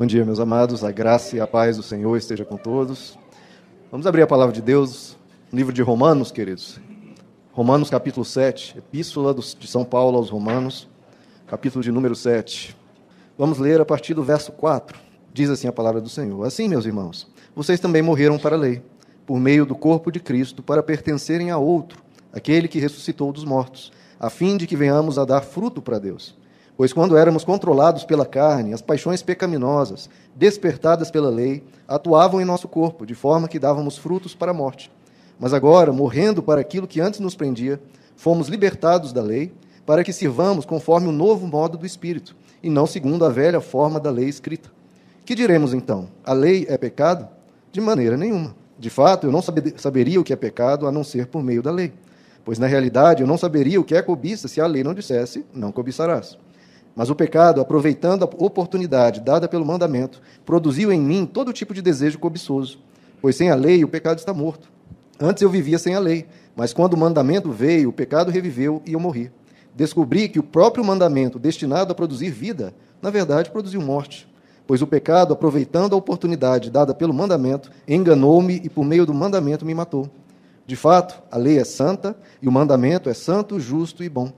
Bom dia, meus amados. A graça e a paz do Senhor esteja com todos. Vamos abrir a palavra de Deus livro de Romanos, queridos. Romanos capítulo 7, epístola de São Paulo aos Romanos, capítulo de número 7. Vamos ler a partir do verso 4. Diz assim a palavra do Senhor: Assim, meus irmãos, vocês também morreram para a lei, por meio do corpo de Cristo, para pertencerem a outro, aquele que ressuscitou dos mortos, a fim de que venhamos a dar fruto para Deus. Pois quando éramos controlados pela carne, as paixões pecaminosas, despertadas pela lei, atuavam em nosso corpo, de forma que dávamos frutos para a morte. Mas agora, morrendo para aquilo que antes nos prendia, fomos libertados da lei, para que sirvamos conforme o novo modo do Espírito, e não segundo a velha forma da lei escrita. Que diremos então? A lei é pecado? De maneira nenhuma. De fato, eu não saberia o que é pecado a não ser por meio da lei. Pois na realidade eu não saberia o que é cobiça se a lei não dissesse: não cobiçarás. Mas o pecado, aproveitando a oportunidade dada pelo mandamento, produziu em mim todo tipo de desejo cobiçoso. Pois sem a lei o pecado está morto. Antes eu vivia sem a lei, mas quando o mandamento veio, o pecado reviveu e eu morri. Descobri que o próprio mandamento, destinado a produzir vida, na verdade produziu morte. Pois o pecado, aproveitando a oportunidade dada pelo mandamento, enganou-me e por meio do mandamento me matou. De fato, a lei é santa e o mandamento é santo, justo e bom.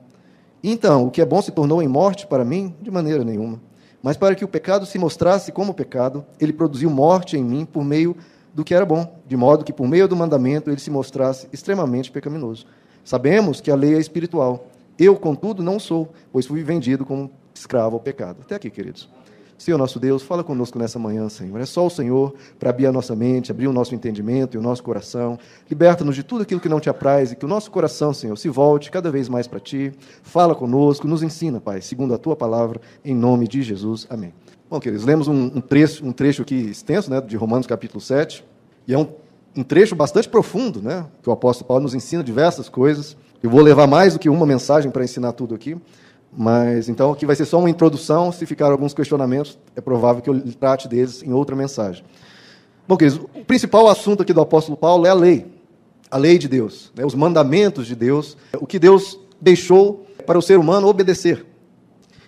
Então, o que é bom se tornou em morte para mim? De maneira nenhuma. Mas para que o pecado se mostrasse como pecado, ele produziu morte em mim por meio do que era bom, de modo que por meio do mandamento ele se mostrasse extremamente pecaminoso. Sabemos que a lei é espiritual. Eu, contudo, não sou, pois fui vendido como escravo ao pecado. Até aqui, queridos. Senhor nosso Deus, fala conosco nessa manhã, Senhor. É só o Senhor para abrir a nossa mente, abrir o nosso entendimento e o nosso coração. Liberta-nos de tudo aquilo que não te apraz e que o nosso coração, Senhor, se volte cada vez mais para ti. Fala conosco, nos ensina, Pai, segundo a tua palavra, em nome de Jesus. Amém. Bom, queridos, lemos um, um trecho, um trecho aqui extenso, né, de Romanos capítulo 7, e é um, um trecho bastante profundo, né, que o apóstolo Paulo nos ensina diversas coisas. Eu vou levar mais do que uma mensagem para ensinar tudo aqui. Mas então aqui vai ser só uma introdução. Se ficar alguns questionamentos, é provável que eu trate deles em outra mensagem. Bom, queridos, o principal assunto aqui do apóstolo Paulo é a lei, a lei de Deus, né, os mandamentos de Deus, o que Deus deixou para o ser humano obedecer.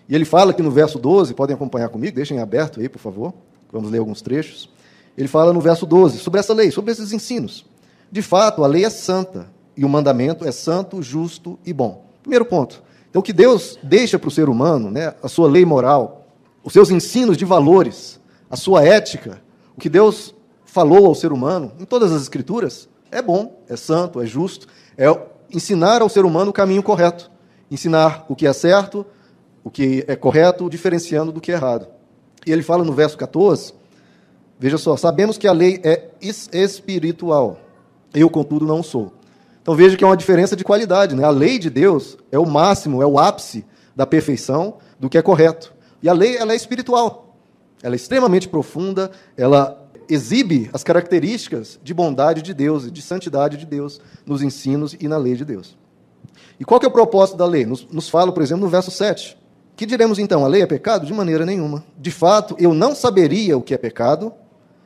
E ele fala aqui no verso 12, podem acompanhar comigo, deixem aberto aí, por favor, vamos ler alguns trechos. Ele fala no verso 12 sobre essa lei, sobre esses ensinos. De fato, a lei é santa e o mandamento é santo, justo e bom. Primeiro ponto, então, o que Deus deixa para o ser humano, né, a sua lei moral, os seus ensinos de valores, a sua ética, o que Deus falou ao ser humano em todas as Escrituras, é bom, é santo, é justo, é ensinar ao ser humano o caminho correto, ensinar o que é certo, o que é correto, diferenciando do que é errado. E ele fala no verso 14, veja só, sabemos que a lei é espiritual, eu, contudo, não sou. Então veja que é uma diferença de qualidade. Né? A lei de Deus é o máximo, é o ápice da perfeição do que é correto. E a lei ela é espiritual. Ela é extremamente profunda, ela exibe as características de bondade de Deus e de santidade de Deus nos ensinos e na lei de Deus. E qual que é o propósito da lei? Nos, nos fala, por exemplo, no verso 7. Que diremos então? A lei é pecado? De maneira nenhuma. De fato, eu não saberia o que é pecado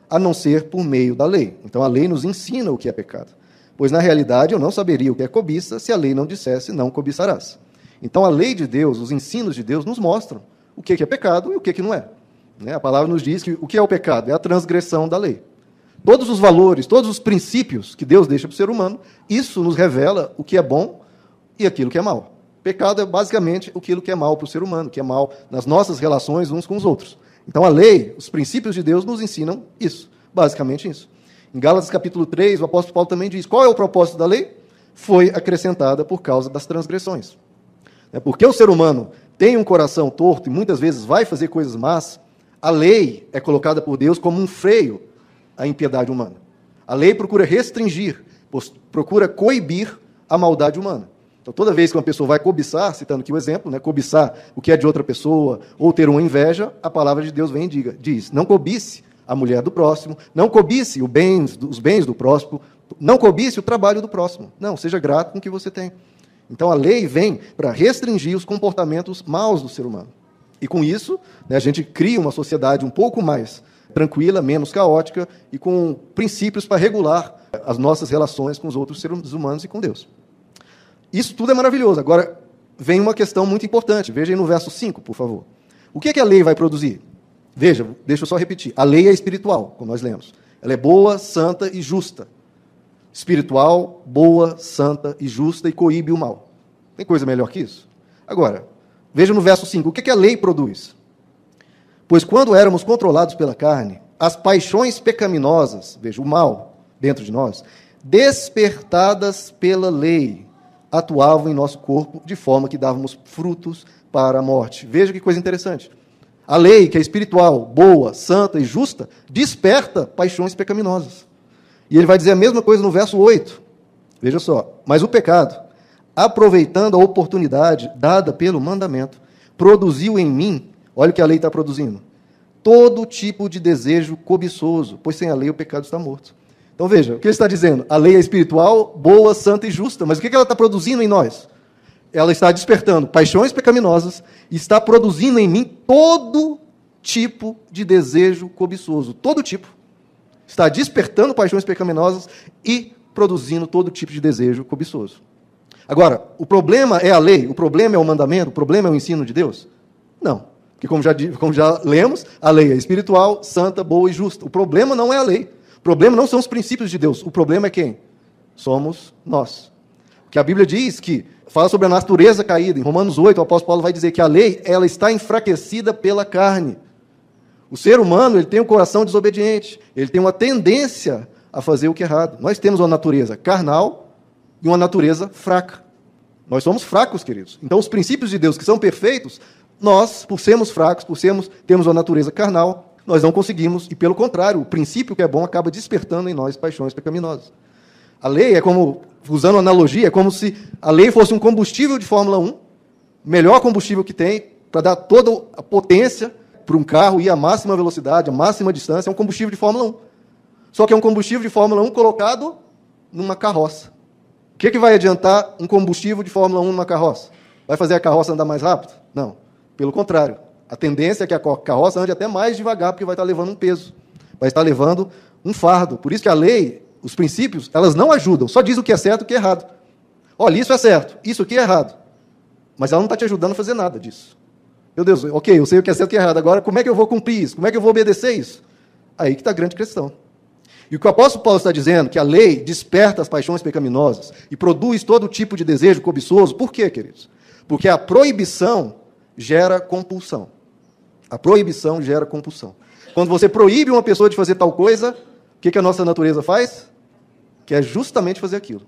a não ser por meio da lei. Então a lei nos ensina o que é pecado pois na realidade eu não saberia o que é cobiça se a lei não dissesse não cobiçarás. Então a lei de Deus, os ensinos de Deus nos mostram o que é pecado e o que não é. Né? A palavra nos diz que o que é o pecado? É a transgressão da lei. Todos os valores, todos os princípios que Deus deixa para o ser humano, isso nos revela o que é bom e aquilo que é mal. Pecado é basicamente aquilo que é mal para o ser humano, que é mal nas nossas relações uns com os outros. Então a lei, os princípios de Deus nos ensinam isso, basicamente isso. Em Gálatas capítulo 3, o apóstolo Paulo também diz: qual é o propósito da lei? Foi acrescentada por causa das transgressões. É porque o ser humano tem um coração torto e muitas vezes vai fazer coisas más, a lei é colocada por Deus como um freio à impiedade humana. A lei procura restringir, procura coibir a maldade humana. Então, toda vez que uma pessoa vai cobiçar, citando aqui o exemplo, né, cobiçar o que é de outra pessoa ou ter uma inveja, a palavra de Deus vem e diga, diz: não cobice a mulher do próximo, não cobice bens, os bens do próximo, não cobice o trabalho do próximo. Não, seja grato com o que você tem. Então a lei vem para restringir os comportamentos maus do ser humano. E com isso, né, a gente cria uma sociedade um pouco mais tranquila, menos caótica e com princípios para regular as nossas relações com os outros seres humanos e com Deus. Isso tudo é maravilhoso. Agora, vem uma questão muito importante. Veja aí no verso 5, por favor. O que, é que a lei vai produzir? Veja, deixa eu só repetir. A lei é espiritual, como nós lemos. Ela é boa, santa e justa. Espiritual, boa, santa e justa e coíbe o mal. Tem coisa melhor que isso? Agora, veja no verso 5, o que, que a lei produz? Pois quando éramos controlados pela carne, as paixões pecaminosas, veja, o mal dentro de nós, despertadas pela lei, atuavam em nosso corpo de forma que dávamos frutos para a morte. Veja que coisa interessante. A lei, que é espiritual, boa, santa e justa, desperta paixões pecaminosas. E ele vai dizer a mesma coisa no verso 8. Veja só. Mas o pecado, aproveitando a oportunidade dada pelo mandamento, produziu em mim, olha o que a lei está produzindo, todo tipo de desejo cobiçoso, pois sem a lei o pecado está morto. Então veja, o que ele está dizendo? A lei é espiritual, boa, santa e justa, mas o que ela está produzindo em nós? Ela está despertando paixões pecaminosas e está produzindo em mim todo tipo de desejo cobiçoso. Todo tipo. Está despertando paixões pecaminosas e produzindo todo tipo de desejo cobiçoso. Agora, o problema é a lei, o problema é o mandamento, o problema é o ensino de Deus? Não. Porque, como já, como já lemos, a lei é espiritual, santa, boa e justa. O problema não é a lei. O problema não são os princípios de Deus. O problema é quem? Somos nós. Que a Bíblia diz que fala sobre a natureza caída. Em Romanos 8, o apóstolo Paulo vai dizer que a lei ela está enfraquecida pela carne. O ser humano ele tem um coração desobediente, ele tem uma tendência a fazer o que é errado. Nós temos uma natureza carnal e uma natureza fraca. Nós somos fracos, queridos. Então, os princípios de Deus que são perfeitos, nós, por sermos fracos, por sermos temos uma natureza carnal, nós não conseguimos, e pelo contrário, o princípio que é bom acaba despertando em nós paixões pecaminosas. A lei é como, usando analogia, é como se a lei fosse um combustível de Fórmula 1, melhor combustível que tem, para dar toda a potência para um carro ir à máxima velocidade, à máxima distância, é um combustível de Fórmula 1. Só que é um combustível de Fórmula 1 colocado numa carroça. O que, que vai adiantar um combustível de Fórmula 1 numa carroça? Vai fazer a carroça andar mais rápido? Não. Pelo contrário. A tendência é que a carroça ande até mais devagar, porque vai estar levando um peso. Vai estar levando um fardo. Por isso que a lei os princípios, elas não ajudam, só diz o que é certo e o que é errado. Olha, isso é certo, isso aqui é errado. Mas ela não está te ajudando a fazer nada disso. Meu Deus, ok, eu sei o que é certo e o que é errado, agora como é que eu vou cumprir isso? Como é que eu vou obedecer isso? Aí que está a grande questão. E o que o apóstolo Paulo está dizendo, que a lei desperta as paixões pecaminosas e produz todo tipo de desejo cobiçoso, por quê, queridos? Porque a proibição gera compulsão. A proibição gera compulsão. Quando você proíbe uma pessoa de fazer tal coisa, o que, que a nossa natureza faz? Que é justamente fazer aquilo.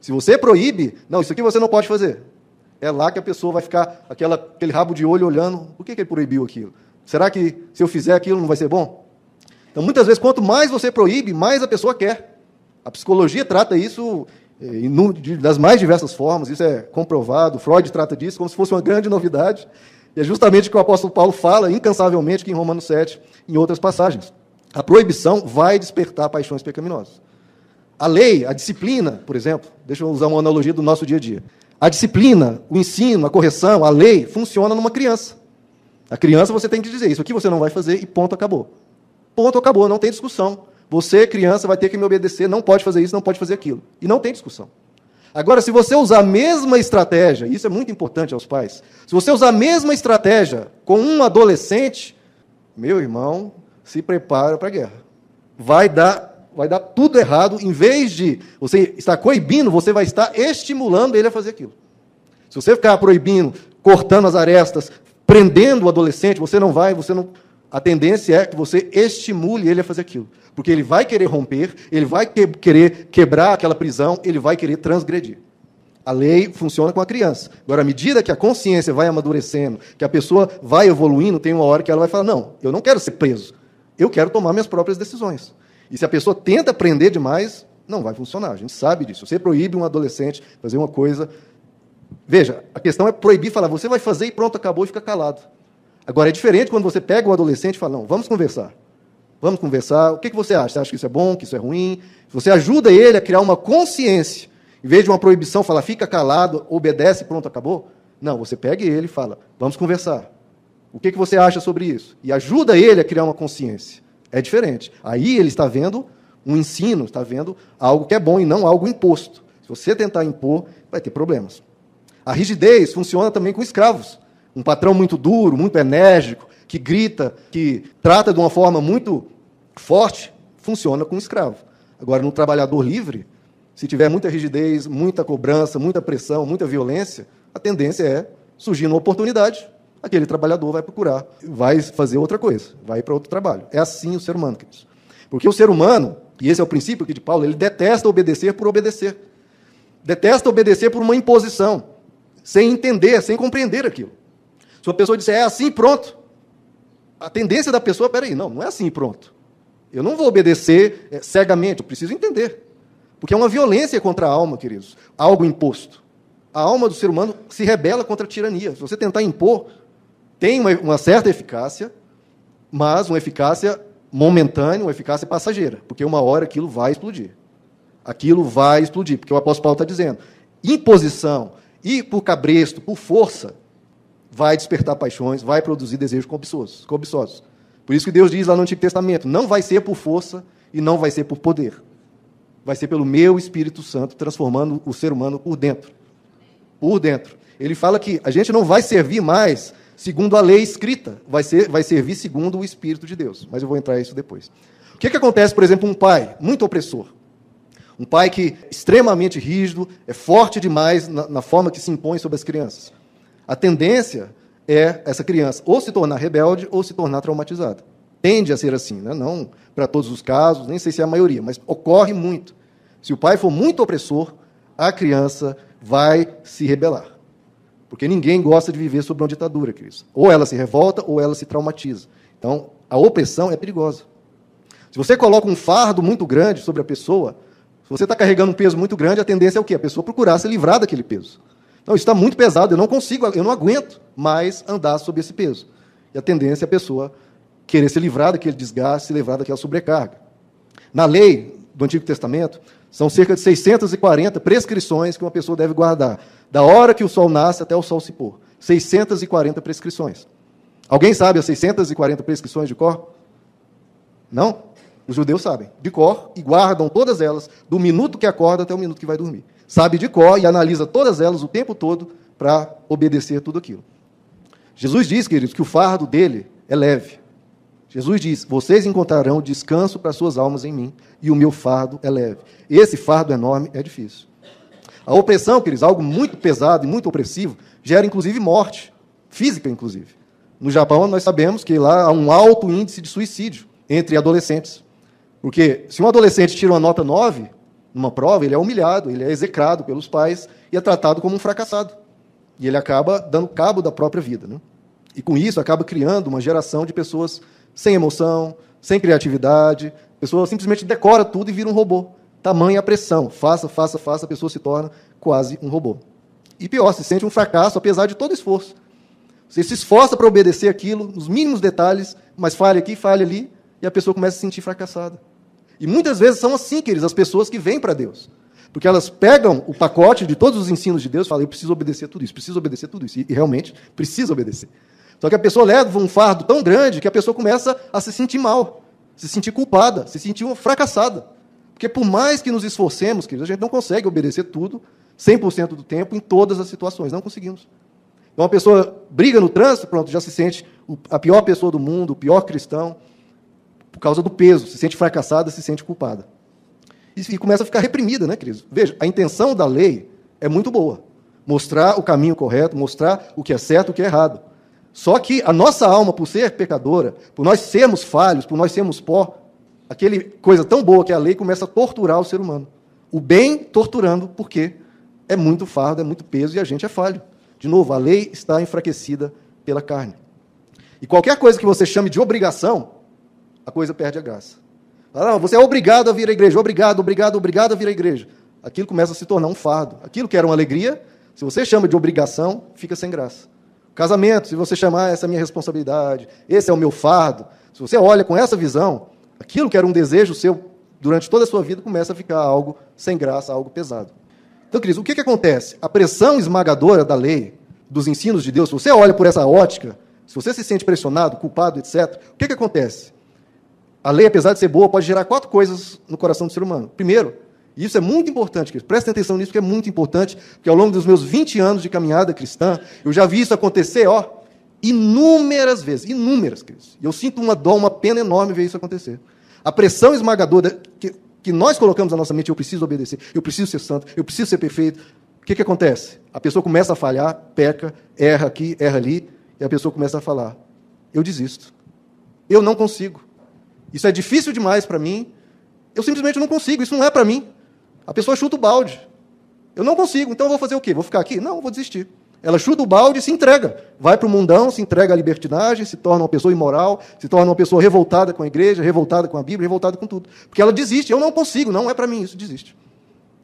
Se você proíbe, não, isso aqui você não pode fazer. É lá que a pessoa vai ficar aquela, aquele rabo de olho olhando. Por que, que ele proibiu aquilo? Será que se eu fizer aquilo não vai ser bom? Então, muitas vezes, quanto mais você proíbe, mais a pessoa quer. A psicologia trata isso eh, das mais diversas formas, isso é comprovado. Freud trata disso como se fosse uma grande novidade. E é justamente o que o apóstolo Paulo fala incansavelmente aqui em Romanos 7, em outras passagens. A proibição vai despertar paixões pecaminosas. A lei, a disciplina, por exemplo, deixa eu usar uma analogia do nosso dia a dia. A disciplina, o ensino, a correção, a lei funciona numa criança. A criança você tem que dizer isso aqui você não vai fazer e ponto acabou. Ponto acabou, não tem discussão. Você, criança, vai ter que me obedecer, não pode fazer isso, não pode fazer aquilo. E não tem discussão. Agora, se você usar a mesma estratégia, isso é muito importante aos pais, se você usar a mesma estratégia com um adolescente, meu irmão, se prepara para a guerra. Vai dar, vai dar tudo errado. Em vez de você estar coibindo, você vai estar estimulando ele a fazer aquilo. Se você ficar proibindo, cortando as arestas, prendendo o adolescente, você não vai, você não. A tendência é que você estimule ele a fazer aquilo. Porque ele vai querer romper, ele vai que, querer quebrar aquela prisão, ele vai querer transgredir. A lei funciona com a criança. Agora, à medida que a consciência vai amadurecendo, que a pessoa vai evoluindo, tem uma hora que ela vai falar: não, eu não quero ser preso. Eu quero tomar minhas próprias decisões. E se a pessoa tenta aprender demais, não vai funcionar. A gente sabe disso. Você proíbe um adolescente fazer uma coisa. Veja, a questão é proibir falar, você vai fazer e pronto, acabou e fica calado. Agora, é diferente quando você pega um adolescente e fala, não, vamos conversar. Vamos conversar. O que você acha? Você acha que isso é bom, que isso é ruim? Você ajuda ele a criar uma consciência. Em vez de uma proibição, falar, fica calado, obedece e pronto, acabou. Não, você pega ele e fala, vamos conversar. O que, que você acha sobre isso? E ajuda ele a criar uma consciência. É diferente. Aí ele está vendo um ensino, está vendo algo que é bom e não algo imposto. Se você tentar impor, vai ter problemas. A rigidez funciona também com escravos. Um patrão muito duro, muito enérgico, que grita, que trata de uma forma muito forte, funciona com um escravo. Agora, no trabalhador livre, se tiver muita rigidez, muita cobrança, muita pressão, muita violência, a tendência é surgir uma oportunidade, aquele trabalhador vai procurar, vai fazer outra coisa, vai para outro trabalho. É assim o ser humano, queridos. Porque o ser humano, e esse é o princípio aqui de Paulo, ele detesta obedecer por obedecer. Detesta obedecer por uma imposição, sem entender, sem compreender aquilo. Se uma pessoa disser, é assim, pronto. A tendência da pessoa, peraí, não, não é assim, pronto. Eu não vou obedecer é, cegamente, eu preciso entender. Porque é uma violência contra a alma, queridos. Algo imposto. A alma do ser humano se rebela contra a tirania. Se você tentar impor, tem uma, uma certa eficácia, mas uma eficácia momentânea, uma eficácia passageira. Porque uma hora aquilo vai explodir. Aquilo vai explodir. Porque o apóstolo Paulo está dizendo: imposição e por cabresto, por força, vai despertar paixões, vai produzir desejos cobiçosos. cobiçosos. Por isso que Deus diz lá no Antigo Testamento: não vai ser por força e não vai ser por poder. Vai ser pelo meu Espírito Santo transformando o ser humano por dentro. Por dentro. Ele fala que a gente não vai servir mais segundo a lei escrita, vai, ser, vai servir segundo o Espírito de Deus. Mas eu vou entrar nisso depois. O que, que acontece, por exemplo, um pai muito opressor? Um pai que é extremamente rígido, é forte demais na, na forma que se impõe sobre as crianças. A tendência é essa criança ou se tornar rebelde ou se tornar traumatizada. Tende a ser assim, né? não para todos os casos, nem sei se é a maioria, mas ocorre muito. Se o pai for muito opressor, a criança vai se rebelar. Porque ninguém gosta de viver sob uma ditadura, Cris. Ou ela se revolta ou ela se traumatiza. Então, a opressão é perigosa. Se você coloca um fardo muito grande sobre a pessoa, se você está carregando um peso muito grande, a tendência é o quê? A pessoa procurar se livrar daquele peso. Não, isso está muito pesado, eu não consigo, eu não aguento mais andar sob esse peso. E a tendência é a pessoa querer se livrar daquele desgaste, se livrar daquela sobrecarga. Na lei do Antigo Testamento, são cerca de 640 prescrições que uma pessoa deve guardar, da hora que o sol nasce até o sol se pôr. 640 prescrições. Alguém sabe as 640 prescrições de cor? Não? Os judeus sabem, de cor, e guardam todas elas, do minuto que acorda até o minuto que vai dormir sabe de cor e analisa todas elas o tempo todo para obedecer tudo aquilo. Jesus diz, queridos, que o fardo dele é leve. Jesus diz: Vocês encontrarão descanso para suas almas em mim, e o meu fardo é leve. Esse fardo enorme é difícil. A opressão, queridos, algo muito pesado e muito opressivo, gera inclusive morte, física inclusive. No Japão, nós sabemos que lá há um alto índice de suicídio entre adolescentes. Porque se um adolescente tira uma nota 9, numa prova, ele é humilhado, ele é execrado pelos pais e é tratado como um fracassado. E ele acaba dando cabo da própria vida. Né? E com isso acaba criando uma geração de pessoas sem emoção, sem criatividade, a pessoa simplesmente decora tudo e vira um robô. Tamanha a pressão. Faça, faça, faça, a pessoa se torna quase um robô. E pior, se sente um fracasso apesar de todo esforço. Você se esforça para obedecer aquilo, nos mínimos detalhes, mas falha aqui, falha ali, e a pessoa começa a se sentir fracassada. E muitas vezes são assim, queridos, as pessoas que vêm para Deus. Porque elas pegam o pacote de todos os ensinos de Deus e falam, eu preciso obedecer tudo isso, preciso obedecer tudo isso. E realmente precisa obedecer. Só que a pessoa leva um fardo tão grande que a pessoa começa a se sentir mal, se sentir culpada, se sentir fracassada. Porque por mais que nos esforcemos, queridos, a gente não consegue obedecer tudo 100% do tempo em todas as situações. Não conseguimos. Então, uma pessoa briga no trânsito, pronto, já se sente a pior pessoa do mundo, o pior cristão por causa do peso, se sente fracassada, se sente culpada. E, começa a ficar reprimida, né, queridos? Veja, a intenção da lei é muito boa. Mostrar o caminho correto, mostrar o que é certo o que é errado. Só que a nossa alma, por ser pecadora, por nós sermos falhos, por nós sermos pó, aquele coisa tão boa que é a lei começa a torturar o ser humano. O bem torturando, porque é muito fardo, é muito peso e a gente é falho. De novo, a lei está enfraquecida pela carne. E qualquer coisa que você chame de obrigação, a coisa perde a graça. Não, você é obrigado a vir à igreja, obrigado, obrigado, obrigado a vir à igreja. Aquilo começa a se tornar um fardo. Aquilo que era uma alegria, se você chama de obrigação, fica sem graça. Casamento, se você chamar essa é a minha responsabilidade, esse é o meu fardo, se você olha com essa visão, aquilo que era um desejo seu durante toda a sua vida começa a ficar algo sem graça, algo pesado. Então, queridos, o que, que acontece? A pressão esmagadora da lei, dos ensinos de Deus, se você olha por essa ótica, se você se sente pressionado, culpado, etc., o que, que acontece? A lei, apesar de ser boa, pode gerar quatro coisas no coração do ser humano. Primeiro, isso é muito importante, prestem atenção nisso, que é muito importante, porque ao longo dos meus 20 anos de caminhada cristã, eu já vi isso acontecer, ó, Inúmeras vezes, inúmeras, queridos. E eu sinto uma dor, uma pena enorme ver isso acontecer. A pressão esmagadora que, que nós colocamos na nossa mente, eu preciso obedecer, eu preciso ser santo, eu preciso ser perfeito. O que, que acontece? A pessoa começa a falhar, peca, erra aqui, erra ali, e a pessoa começa a falar: eu desisto. Eu não consigo. Isso é difícil demais para mim. Eu simplesmente não consigo, isso não é para mim. A pessoa chuta o balde. Eu não consigo, então eu vou fazer o quê? Vou ficar aqui? Não, vou desistir. Ela chuta o balde e se entrega. Vai para o mundão, se entrega à libertinagem, se torna uma pessoa imoral, se torna uma pessoa revoltada com a igreja, revoltada com a Bíblia, revoltada com tudo. Porque ela desiste. Eu não consigo, não é para mim, isso desiste.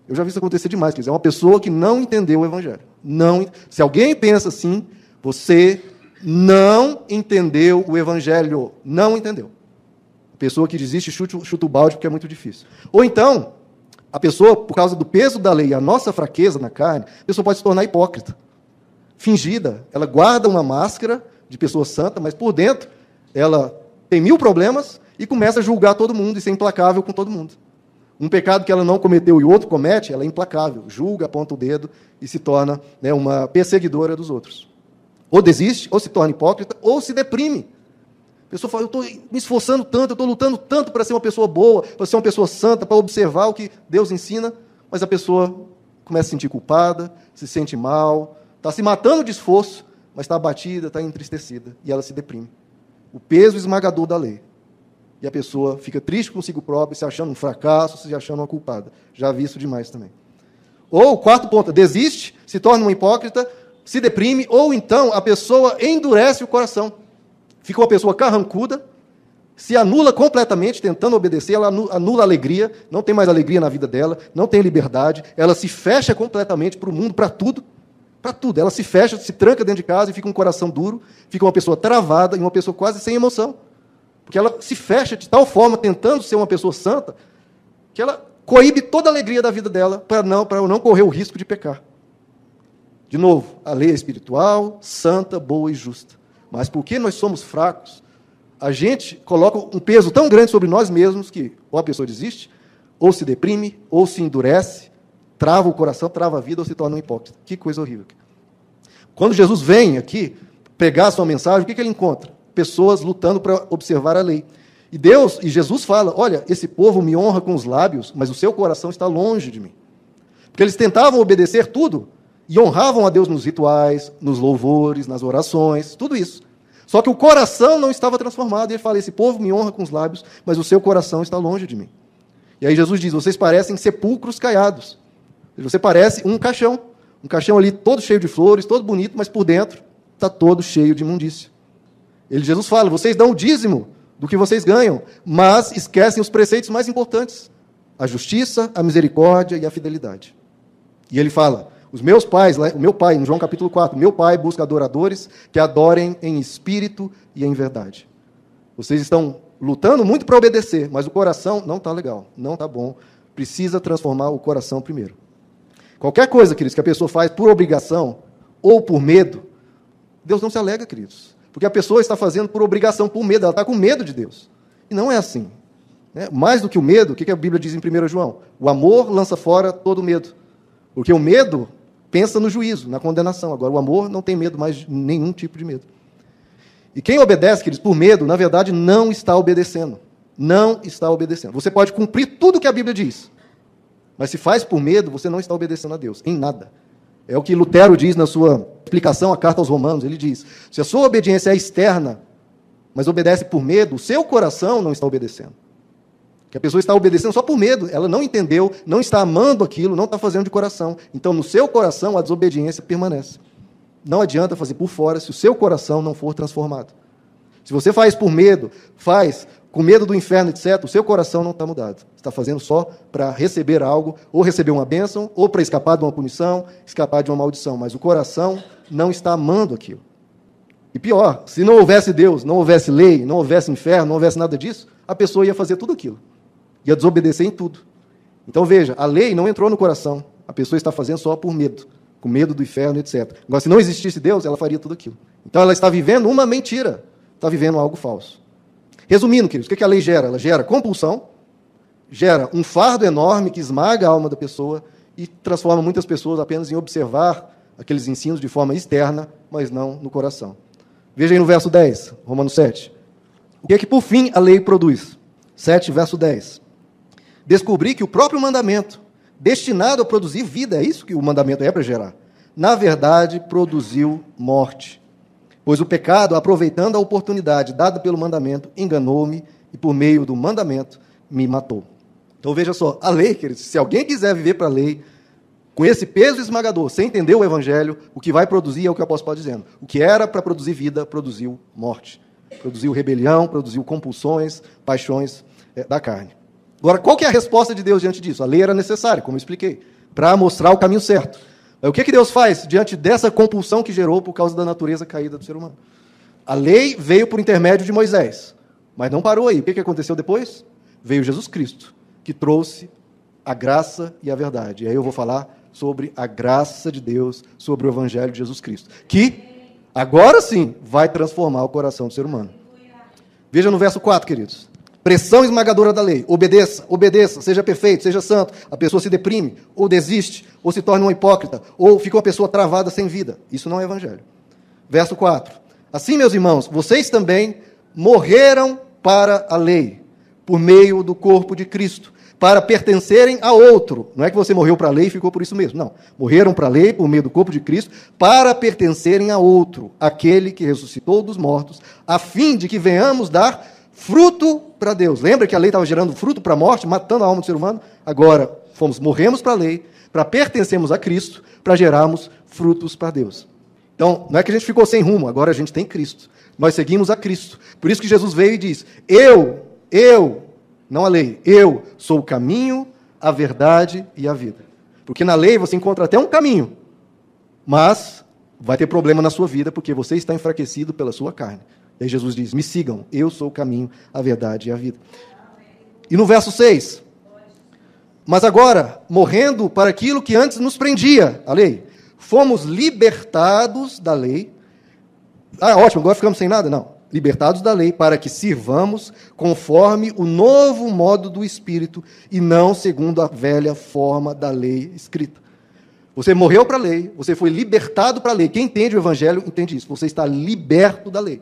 Eu já vi isso acontecer demais. Quer dizer, é uma pessoa que não entendeu o Evangelho. Não, se alguém pensa assim, você não entendeu o Evangelho. Não entendeu. A pessoa que desiste chuta, chuta o balde porque é muito difícil. Ou então, a pessoa, por causa do peso da lei a nossa fraqueza na carne, a pessoa pode se tornar hipócrita fingida. Ela guarda uma máscara de pessoa santa, mas por dentro ela tem mil problemas e começa a julgar todo mundo e ser implacável com todo mundo. Um pecado que ela não cometeu e outro comete, ela é implacável, julga, aponta o dedo e se torna né, uma perseguidora dos outros. Ou desiste, ou se torna hipócrita, ou se deprime. A pessoa fala: Eu estou me esforçando tanto, eu estou lutando tanto para ser uma pessoa boa, para ser uma pessoa santa, para observar o que Deus ensina, mas a pessoa começa a se sentir culpada, se sente mal, Está se matando de esforço, mas está abatida, está entristecida. E ela se deprime. O peso esmagador da lei. E a pessoa fica triste consigo própria, se achando um fracasso, se achando uma culpada. Já vi isso demais também. Ou, quarto ponto, desiste, se torna uma hipócrita, se deprime, ou então a pessoa endurece o coração. Fica uma pessoa carrancuda, se anula completamente, tentando obedecer, ela anula a alegria, não tem mais alegria na vida dela, não tem liberdade, ela se fecha completamente para o mundo, para tudo, para tudo. Ela se fecha, se tranca dentro de casa e fica um coração duro, fica uma pessoa travada e uma pessoa quase sem emoção. Porque ela se fecha de tal forma, tentando ser uma pessoa santa, que ela coíbe toda a alegria da vida dela para não, para não correr o risco de pecar. De novo, a lei é espiritual, santa, boa e justa. Mas porque nós somos fracos, a gente coloca um peso tão grande sobre nós mesmos que ou a pessoa desiste, ou se deprime, ou se endurece, trava o coração, trava a vida ou se torna um hipócrita. Que coisa horrível. Quando Jesus vem aqui pegar a sua mensagem, o que, que ele encontra? Pessoas lutando para observar a lei. E Deus, e Jesus fala: Olha, esse povo me honra com os lábios, mas o seu coração está longe de mim. Porque eles tentavam obedecer tudo e honravam a Deus nos rituais, nos louvores, nas orações, tudo isso. Só que o coração não estava transformado. E ele fala: Esse povo me honra com os lábios, mas o seu coração está longe de mim. E aí Jesus diz: Vocês parecem sepulcros caiados. Você parece um caixão. Um caixão ali todo cheio de flores, todo bonito, mas por dentro está todo cheio de imundícia. Ele, Jesus fala: vocês dão o dízimo do que vocês ganham, mas esquecem os preceitos mais importantes: a justiça, a misericórdia e a fidelidade. E ele fala: os meus pais, o meu pai, em João capítulo 4, meu pai busca adoradores que adorem em espírito e em verdade. Vocês estão lutando muito para obedecer, mas o coração não está legal, não está bom. Precisa transformar o coração primeiro. Qualquer coisa, queridos, que a pessoa faz por obrigação ou por medo, Deus não se alega, queridos. Porque a pessoa está fazendo por obrigação, por medo, ela está com medo de Deus. E não é assim. Né? Mais do que o medo, o que a Bíblia diz em 1 João? O amor lança fora todo medo. Porque o medo pensa no juízo, na condenação. Agora, o amor não tem medo mais nenhum tipo de medo. E quem obedece, queridos, por medo, na verdade, não está obedecendo. Não está obedecendo. Você pode cumprir tudo que a Bíblia diz, mas se faz por medo, você não está obedecendo a Deus, em nada. É o que Lutero diz na sua explicação à carta aos Romanos. Ele diz: se a sua obediência é externa, mas obedece por medo, o seu coração não está obedecendo. Que a pessoa está obedecendo só por medo, ela não entendeu, não está amando aquilo, não está fazendo de coração. Então, no seu coração, a desobediência permanece. Não adianta fazer por fora se o seu coração não for transformado. Se você faz por medo, faz com medo do inferno, etc., o seu coração não está mudado. Está fazendo só para receber algo, ou receber uma bênção, ou para escapar de uma punição, escapar de uma maldição. Mas o coração não está amando aquilo. E pior, se não houvesse Deus, não houvesse lei, não houvesse inferno, não houvesse nada disso, a pessoa ia fazer tudo aquilo. Ia desobedecer em tudo. Então veja, a lei não entrou no coração. A pessoa está fazendo só por medo, com medo do inferno, etc. Agora, se não existisse Deus, ela faria tudo aquilo. Então ela está vivendo uma mentira, está vivendo algo falso. Resumindo, queridos, o que a lei gera? Ela gera compulsão, gera um fardo enorme que esmaga a alma da pessoa e transforma muitas pessoas apenas em observar aqueles ensinos de forma externa, mas não no coração. Veja aí no verso 10, Romanos 7. O que é que por fim a lei produz? 7, verso 10. Descobri que o próprio mandamento, destinado a produzir vida, é isso que o mandamento é para gerar, na verdade produziu morte. Pois o pecado, aproveitando a oportunidade dada pelo mandamento, enganou-me e por meio do mandamento me matou. Então veja só, a lei, queridos, se alguém quiser viver para a lei, com esse peso esmagador, sem entender o evangelho, o que vai produzir é o que o apóstolo está dizendo. O que era para produzir vida, produziu morte. Produziu rebelião, produziu compulsões, paixões é, da carne. Agora, qual que é a resposta de Deus diante disso? A lei era necessária, como eu expliquei, para mostrar o caminho certo. O que, que Deus faz diante dessa compulsão que gerou por causa da natureza caída do ser humano? A lei veio por intermédio de Moisés, mas não parou aí. O que, que aconteceu depois? Veio Jesus Cristo que trouxe a graça e a verdade. E aí eu vou falar sobre a graça de Deus, sobre o Evangelho de Jesus Cristo, que agora sim vai transformar o coração do ser humano. Veja no verso 4, queridos. Pressão esmagadora da lei. Obedeça, obedeça, seja perfeito, seja santo. A pessoa se deprime, ou desiste, ou se torna uma hipócrita, ou fica uma pessoa travada sem vida. Isso não é evangelho. Verso 4. Assim, meus irmãos, vocês também morreram para a lei, por meio do corpo de Cristo, para pertencerem a outro. Não é que você morreu para a lei e ficou por isso mesmo. Não. Morreram para a lei por meio do corpo de Cristo, para pertencerem a outro, aquele que ressuscitou dos mortos, a fim de que venhamos dar fruto para Deus. Lembra que a lei estava gerando fruto para a morte, matando a alma do ser humano? Agora, fomos, morremos para a lei, para pertencermos a Cristo, para gerarmos frutos para Deus. Então, não é que a gente ficou sem rumo, agora a gente tem Cristo. Nós seguimos a Cristo. Por isso que Jesus veio e diz: Eu, eu, não a lei. Eu sou o caminho, a verdade e a vida. Porque na lei você encontra até um caminho, mas vai ter problema na sua vida porque você está enfraquecido pela sua carne. E aí Jesus diz: Me sigam, eu sou o caminho, a verdade e a vida. E no verso 6, mas agora, morrendo para aquilo que antes nos prendia, a lei, fomos libertados da lei. Ah, ótimo, agora ficamos sem nada? Não libertados da lei, para que sirvamos conforme o novo modo do Espírito e não segundo a velha forma da lei escrita. Você morreu para a lei, você foi libertado para a lei. Quem entende o Evangelho entende isso. Você está liberto da lei.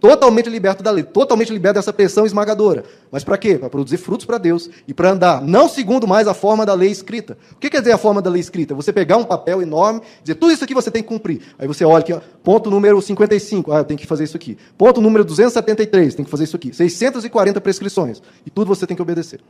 Totalmente liberto da lei, totalmente liberto dessa pressão esmagadora. Mas para quê? Para produzir frutos para Deus e para andar, não segundo mais a forma da lei escrita. O que quer dizer a forma da lei escrita? Você pegar um papel enorme, dizer tudo isso aqui você tem que cumprir. Aí você olha ó, ponto número 55, ah, eu tenho que fazer isso aqui. Ponto número 273, tem que fazer isso aqui. 640 prescrições. E tudo você tem que obedecer.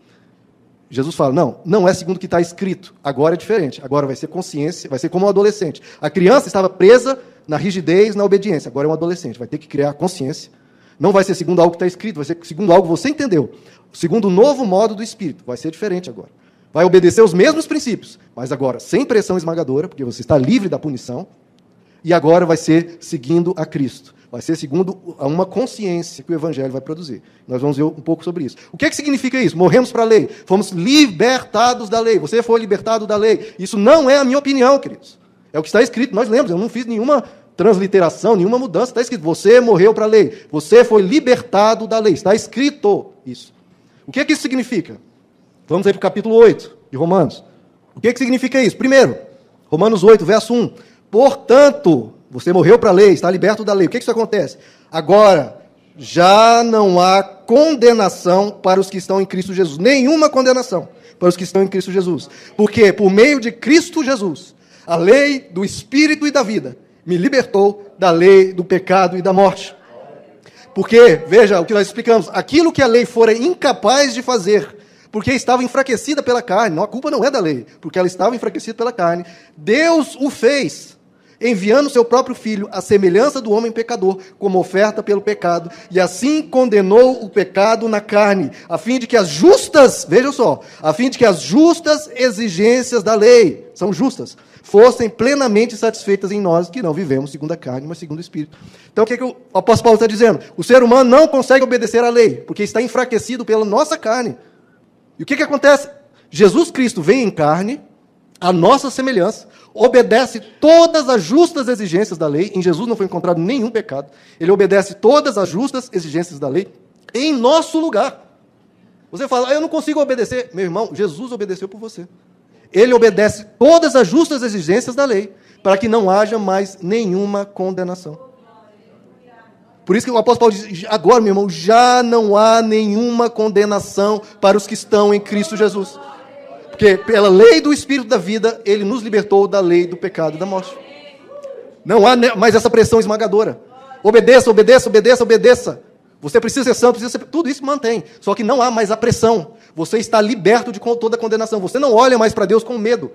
Jesus fala: não, não é segundo o que está escrito. Agora é diferente. Agora vai ser consciência, vai ser como um adolescente. A criança estava presa na rigidez, na obediência. Agora é um adolescente, vai ter que criar consciência. Não vai ser segundo algo que está escrito, vai ser segundo algo que você entendeu. Segundo o novo modo do Espírito. Vai ser diferente agora. Vai obedecer os mesmos princípios, mas agora sem pressão esmagadora, porque você está livre da punição. E agora vai ser seguindo a Cristo. Vai ser segundo uma consciência que o Evangelho vai produzir. Nós vamos ver um pouco sobre isso. O que, é que significa isso? Morremos para a lei. Fomos libertados da lei. Você foi libertado da lei. Isso não é a minha opinião, queridos. É o que está escrito. Nós lemos. Eu não fiz nenhuma transliteração, nenhuma mudança. Está escrito: você morreu para a lei, você foi libertado da lei. Está escrito isso. O que, é que isso significa? Vamos aí para o capítulo 8 de Romanos. O que, é que significa isso? Primeiro, Romanos 8, verso 1. Portanto, você morreu para a lei, está liberto da lei. O que, é que isso acontece? Agora, já não há condenação para os que estão em Cristo Jesus. Nenhuma condenação para os que estão em Cristo Jesus. Porque por meio de Cristo Jesus, a lei do Espírito e da vida me libertou da lei do pecado e da morte. Porque, veja o que nós explicamos, aquilo que a lei fora incapaz de fazer, porque estava enfraquecida pela carne, não, a culpa não é da lei, porque ela estava enfraquecida pela carne, Deus o fez, enviando seu próprio filho à semelhança do homem pecador, como oferta pelo pecado, e assim condenou o pecado na carne, a fim de que as justas, vejam só, a fim de que as justas exigências da lei, são justas, fossem plenamente satisfeitas em nós que não vivemos segundo a carne, mas segundo o Espírito. Então o que, é que o apóstolo Paulo está dizendo? O ser humano não consegue obedecer à lei, porque está enfraquecido pela nossa carne. E o que, que acontece? Jesus Cristo vem em carne, a nossa semelhança, obedece todas as justas exigências da lei. Em Jesus não foi encontrado nenhum pecado. Ele obedece todas as justas exigências da lei em nosso lugar. Você fala, ah, eu não consigo obedecer. Meu irmão, Jesus obedeceu por você ele obedece todas as justas exigências da lei, para que não haja mais nenhuma condenação. Por isso que o apóstolo Paulo diz: agora, meu irmão, já não há nenhuma condenação para os que estão em Cristo Jesus. Porque pela lei do Espírito da vida, ele nos libertou da lei do pecado e da morte. Não há mais essa pressão esmagadora. Obedeça, obedeça, obedeça, obedeça. Você precisa ser santo, precisa ser... tudo isso mantém. Só que não há mais a pressão. Você está liberto de toda a condenação. Você não olha mais para Deus com medo.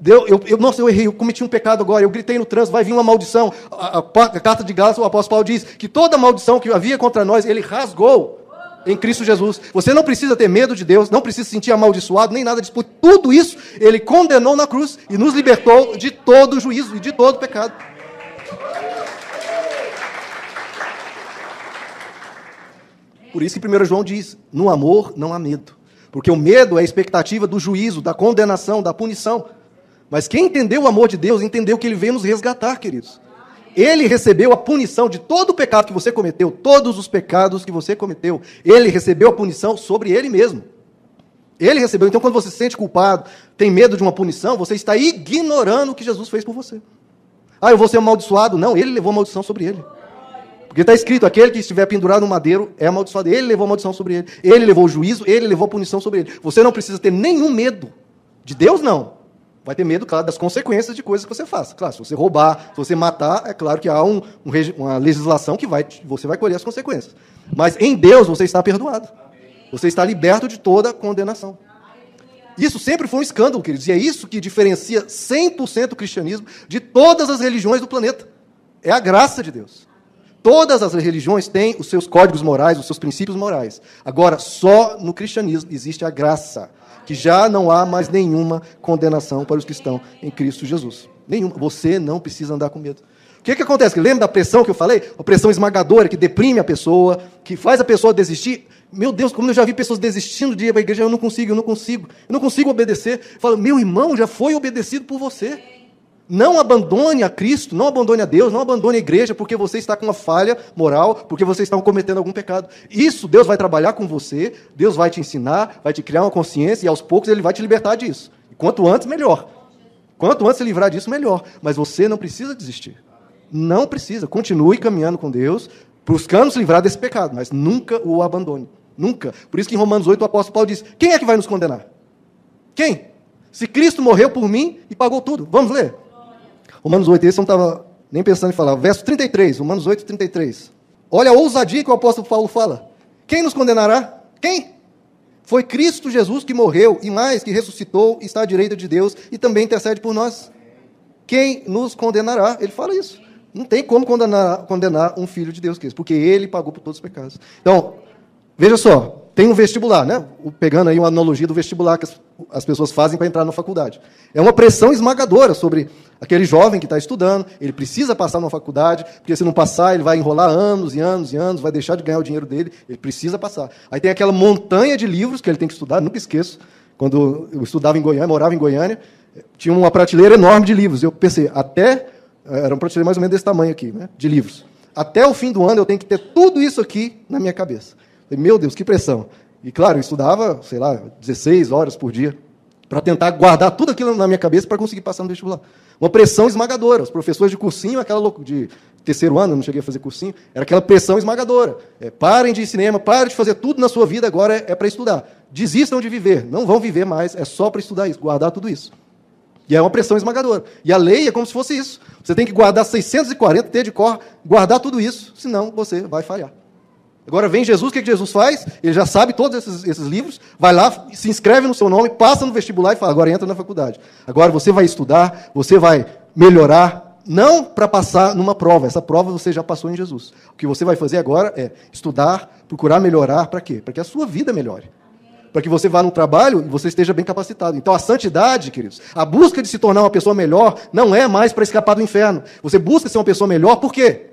Deus, eu, eu, nossa, eu errei, eu cometi um pecado agora, eu gritei no trânsito, vai vir uma maldição. A, a, a carta de Gálatas, o apóstolo Paulo diz que toda maldição que havia contra nós, ele rasgou em Cristo Jesus. Você não precisa ter medo de Deus, não precisa se sentir amaldiçoado, nem nada disso. Tudo isso ele condenou na cruz e nos libertou de todo juízo e de todo pecado. Por isso que 1 João diz: no amor não há medo. Porque o medo é a expectativa do juízo, da condenação, da punição. Mas quem entendeu o amor de Deus, entendeu que ele veio nos resgatar, queridos. Ele recebeu a punição de todo o pecado que você cometeu, todos os pecados que você cometeu. Ele recebeu a punição sobre ele mesmo. Ele recebeu. Então, quando você se sente culpado, tem medo de uma punição, você está ignorando o que Jesus fez por você. Ah, eu vou ser amaldiçoado. Não, ele levou a maldição sobre ele. Porque está escrito: aquele que estiver pendurado no madeiro é amaldiçoado. Ele levou a maldição sobre ele. Ele levou o juízo, ele levou a punição sobre ele. Você não precisa ter nenhum medo. De Deus, não. Vai ter medo, claro, das consequências de coisas que você faça. Claro, se você roubar, se você matar, é claro que há um, um, uma legislação que vai, você vai colher as consequências. Mas em Deus você está perdoado. Você está liberto de toda condenação. Isso sempre foi um escândalo, queridos. E é isso que diferencia 100% o cristianismo de todas as religiões do planeta. É a graça de Deus. Todas as religiões têm os seus códigos morais, os seus princípios morais. Agora, só no cristianismo existe a graça, que já não há mais nenhuma condenação para os que estão em Cristo Jesus. Nenhuma. Você não precisa andar com medo. O que, que acontece? Lembra da pressão que eu falei? A pressão esmagadora que deprime a pessoa, que faz a pessoa desistir. Meu Deus, como eu já vi pessoas desistindo de ir para a igreja, eu não consigo, eu não consigo, eu não consigo obedecer. Fala, meu irmão já foi obedecido por você. Não abandone a Cristo, não abandone a Deus, não abandone a igreja porque você está com uma falha moral, porque você está cometendo algum pecado. Isso Deus vai trabalhar com você, Deus vai te ensinar, vai te criar uma consciência e aos poucos ele vai te libertar disso. quanto antes, melhor. Quanto antes se livrar disso, melhor. Mas você não precisa desistir. Não precisa. Continue caminhando com Deus, buscando se livrar desse pecado, mas nunca o abandone. Nunca. Por isso que em Romanos 8 o apóstolo Paulo diz: Quem é que vai nos condenar? Quem? Se Cristo morreu por mim e pagou tudo. Vamos ler. Romanos 8, esse eu não estava nem pensando em falar. Verso 33, Romanos 8, 33. Olha a ousadia que o apóstolo Paulo fala. Quem nos condenará? Quem? Foi Cristo Jesus que morreu e mais, que ressuscitou, está à direita de Deus e também intercede por nós. Quem nos condenará? Ele fala isso. Não tem como condenar, condenar um filho de Deus, porque ele pagou por todos os pecados. Então, veja só, tem um vestibular, né? Pegando aí uma analogia do vestibular que as, as pessoas fazem para entrar na faculdade. É uma pressão esmagadora sobre aquele jovem que está estudando, ele precisa passar numa faculdade, porque se não passar, ele vai enrolar anos e anos e anos, vai deixar de ganhar o dinheiro dele, ele precisa passar. Aí tem aquela montanha de livros que ele tem que estudar, nunca esqueço, quando eu estudava em Goiânia, morava em Goiânia, tinha uma prateleira enorme de livros. Eu pensei, até, era uma prateleira mais ou menos desse tamanho aqui, né, de livros. Até o fim do ano eu tenho que ter tudo isso aqui na minha cabeça. Meu Deus, que pressão. E claro, eu estudava, sei lá, 16 horas por dia, para tentar guardar tudo aquilo na minha cabeça para conseguir passar no vestibular. Uma pressão esmagadora. Os professores de cursinho, aquela louco de terceiro ano, não cheguei a fazer cursinho, era aquela pressão esmagadora. É, parem de ir cinema, parem de fazer tudo na sua vida, agora é, é para estudar. Desistam de viver, não vão viver mais, é só para estudar isso, guardar tudo isso. E é uma pressão esmagadora. E a lei é como se fosse isso. Você tem que guardar 640 T de cor, guardar tudo isso, senão você vai falhar. Agora vem Jesus, o que, que Jesus faz? Ele já sabe todos esses, esses, livros, vai lá, se inscreve no seu nome, passa no vestibular e fala: agora entra na faculdade. Agora você vai estudar, você vai melhorar, não para passar numa prova, essa prova você já passou em Jesus. O que você vai fazer agora é estudar, procurar melhorar, para quê? Para que a sua vida melhore. Para que você vá no trabalho e você esteja bem capacitado. Então a santidade, queridos, a busca de se tornar uma pessoa melhor não é mais para escapar do inferno. Você busca ser uma pessoa melhor por quê?